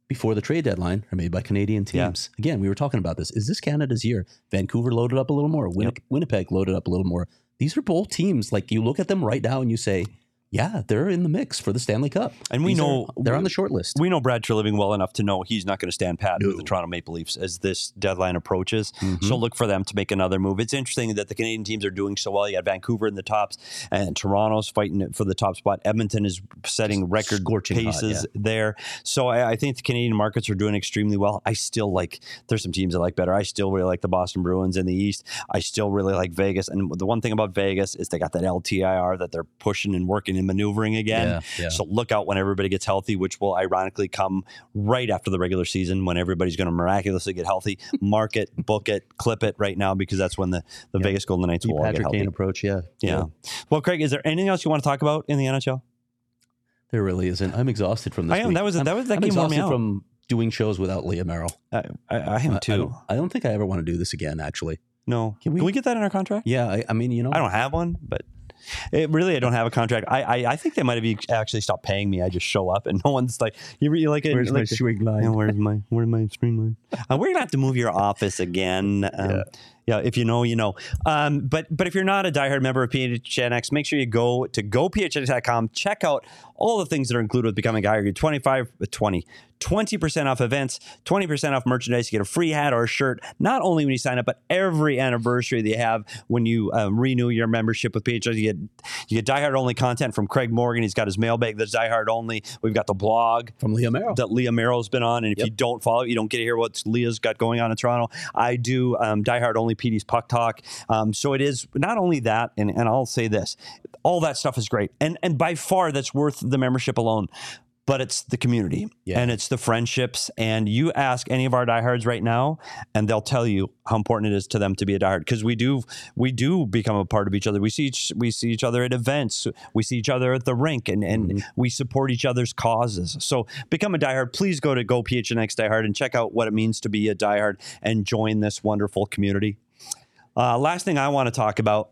B: before the trade deadline are made by Canadian
A: Yeah.
B: teams. Again, we were talking about this. Is this Canada's year? Vancouver loaded up a little more. Win- Winnipeg loaded up a little more. These are both teams. Like you look at them right now and you say, yeah, they're in the mix for the Stanley Cup.
A: And we
B: These
A: know
B: are- they're on the short list.
A: We know Brad Treliving well enough to know he's not going to stand pat with the Toronto Maple Leafs as this deadline approaches.
B: Mhm.
A: So look for them to make another move. It's interesting that the Canadian teams are doing so well. You got Vancouver in the tops, and Toronto's fighting for the top spot. Edmonton is setting record
B: scorching hot,
A: paces there. So I, I think the Canadian markets are doing extremely well. I still like. There's some teams I like better. I still really like the Boston Bruins in the East. I still really like Vegas. And the one thing about Vegas is they got that LTIR that they're pushing and working and maneuvering again.
B: Yeah, yeah.
A: So look out when everybody gets healthy, which will ironically come right after the regular season when everybody's going to miraculously get healthy. Mark it, book it, clip it right now because that's when the, the Vegas Golden Knights will all get healthy.
B: Kane approach, yeah.
A: yeah. Well, Craig, is there anything else you want to talk about in the NHL?
B: There really isn't. I'm exhausted from this.
A: I am.
B: week.
A: That was-
B: I'm-
A: that was- that
B: I'm
A: game wore me
B: exhausted
A: out.
B: from doing shows without Leah Merrill.
A: I, I, I am
B: I- I
A: too.
B: don't, I don't think I ever want to do this again. Actually,
A: no. Can we, get that in our contract?
B: yeah. I, I mean, you know,
A: I don't have one, but it really, I don't have a contract. I, I, I think they might have e- actually stopped paying me. I just show up and no one's like, you really like it.
B: Where's my
A: like,
B: swing line?
A: Yeah, where's my, where's my streamline? Uh, we're gonna have to move your office again. Um, yeah. If you know, you know. Um, but but if you're not a diehard member of PHNX, make sure you go to gophnx.com. Check out all the things that are included with becoming a diehard. You 25, 20, 20% off events, 20% off merchandise. You get a free hat or a shirt, not only when you sign up, but every anniversary that you have when you um, renew your membership with PHNX. You get, you get diehard only content from Craig Morgan. He's got his mailbag that's diehard only. We've got the blog
B: from Leah Merrill
A: that Leah Merrill's been on. And if you don't follow it, you don't get to hear what Leah's got going on in Toronto. I do um, diehard only PD's Puck Talk. Um, so it is not only that, and, and I'll say this all that stuff is great. And, and by far, that's worth the membership alone but it's the community and it's the friendships. And you ask any of our diehards right now, and they'll tell you how important it is to them to be a diehard because we do we do become a part of each other. We see each, we see each other at events, we see each other at the rink, and and we support each other's causes. So become a diehard. Please go to Go PHNX Diehard and check out what it means to be a diehard and join this wonderful community. Uh, last thing I want to talk about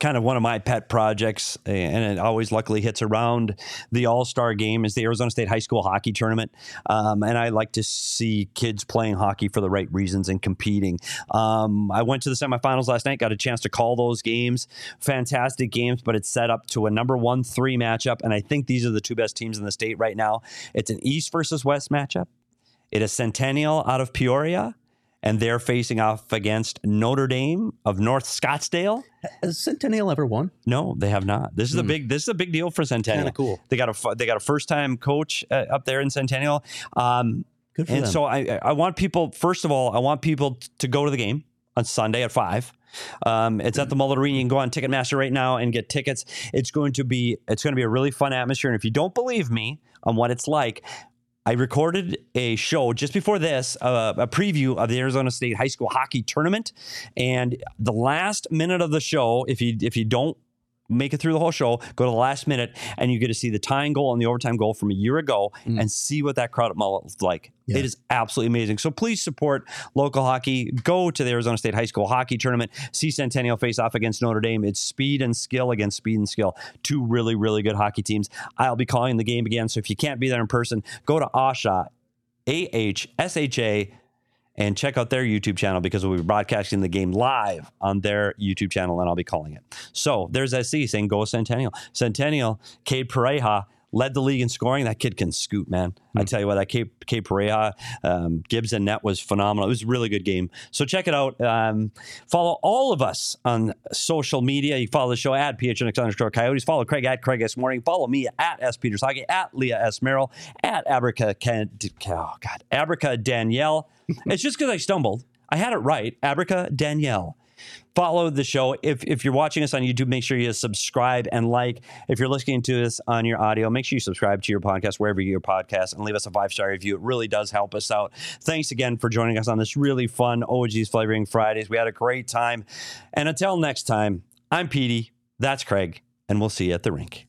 A: kind of one of my pet projects, and it always luckily hits around the All Star game, is the Arizona State High School Hockey Tournament. Um, and I like to see kids playing hockey for the right reasons and competing. Um, I went to the semifinals last night, got a chance to call those games. Fantastic games, but it's set up to a number one three matchup. And I think these are the two best teams in the state right now. It's an East versus West matchup. It is Centennial out of Peoria and they're facing off against Notre Dame of North Scottsdale.
B: Has Centennial ever won?
A: No, they have not. This is a
B: Hmm.
A: big. This is a big deal for Centennial.
B: Kinda cool.
A: They got a they got a first time coach uh, up there in Centennial. Um,
B: Good for
A: and
B: them.
A: so I I want people first of all I want people t- to go to the game on Sunday at five. Um, it's at the Mullett Arena. You can go on Ticketmaster right now and get tickets. It's going to be it's going to be a really fun atmosphere. And if you don't believe me on what it's like, I recorded a show just before this, uh, a preview of the Arizona State High School Hockey Tournament, and the last minute of the show, if you if you don't make it through the whole show, go to the last minute, and you get to see the tying goal and the overtime goal from a year ago, mm. and see what that crowd at Mullett was like.
B: Yeah.
A: It is absolutely amazing. So please support local hockey. Go to the Arizona State High School Hockey Tournament. See Centennial face off against Notre Dame. It's speed and skill against speed and skill. Two really, really good hockey teams. I'll be calling the game again. So if you can't be there in person, go to AHSA, A H S H A, and check out their YouTube channel because we'll be broadcasting the game live on their YouTube channel and I'll be calling it. So there's SC saying go Centennial. Centennial, Cade Pareja led the league in scoring. That kid can scoot, man. I tell you what, that Cade, Cade Pareja, um, Gibbs and Net was phenomenal. It was a really good game. So check it out. Um, follow all of us on social media. You follow the show at PHNX underscore Coyotes. Follow Craig at Craig S. Morgan. Follow me at S. Peters Hockey, at Leah S. Merrill, at Abrica, Ken, oh God, Abrica Danielle. It's just because I stumbled. I had it right. Abrica Danielle. Follow the show. If, if you're watching us on YouTube, make sure you subscribe and like. If you're listening to this on your audio, make sure you subscribe to your podcast, wherever you your podcast, and leave us a five star review. It really does help us out. Thanks again for joining us on this really fun OG's Flavoring Fridays. We had a great time. And until next time, I'm Petey. That's Craig. And we'll see you at the rink.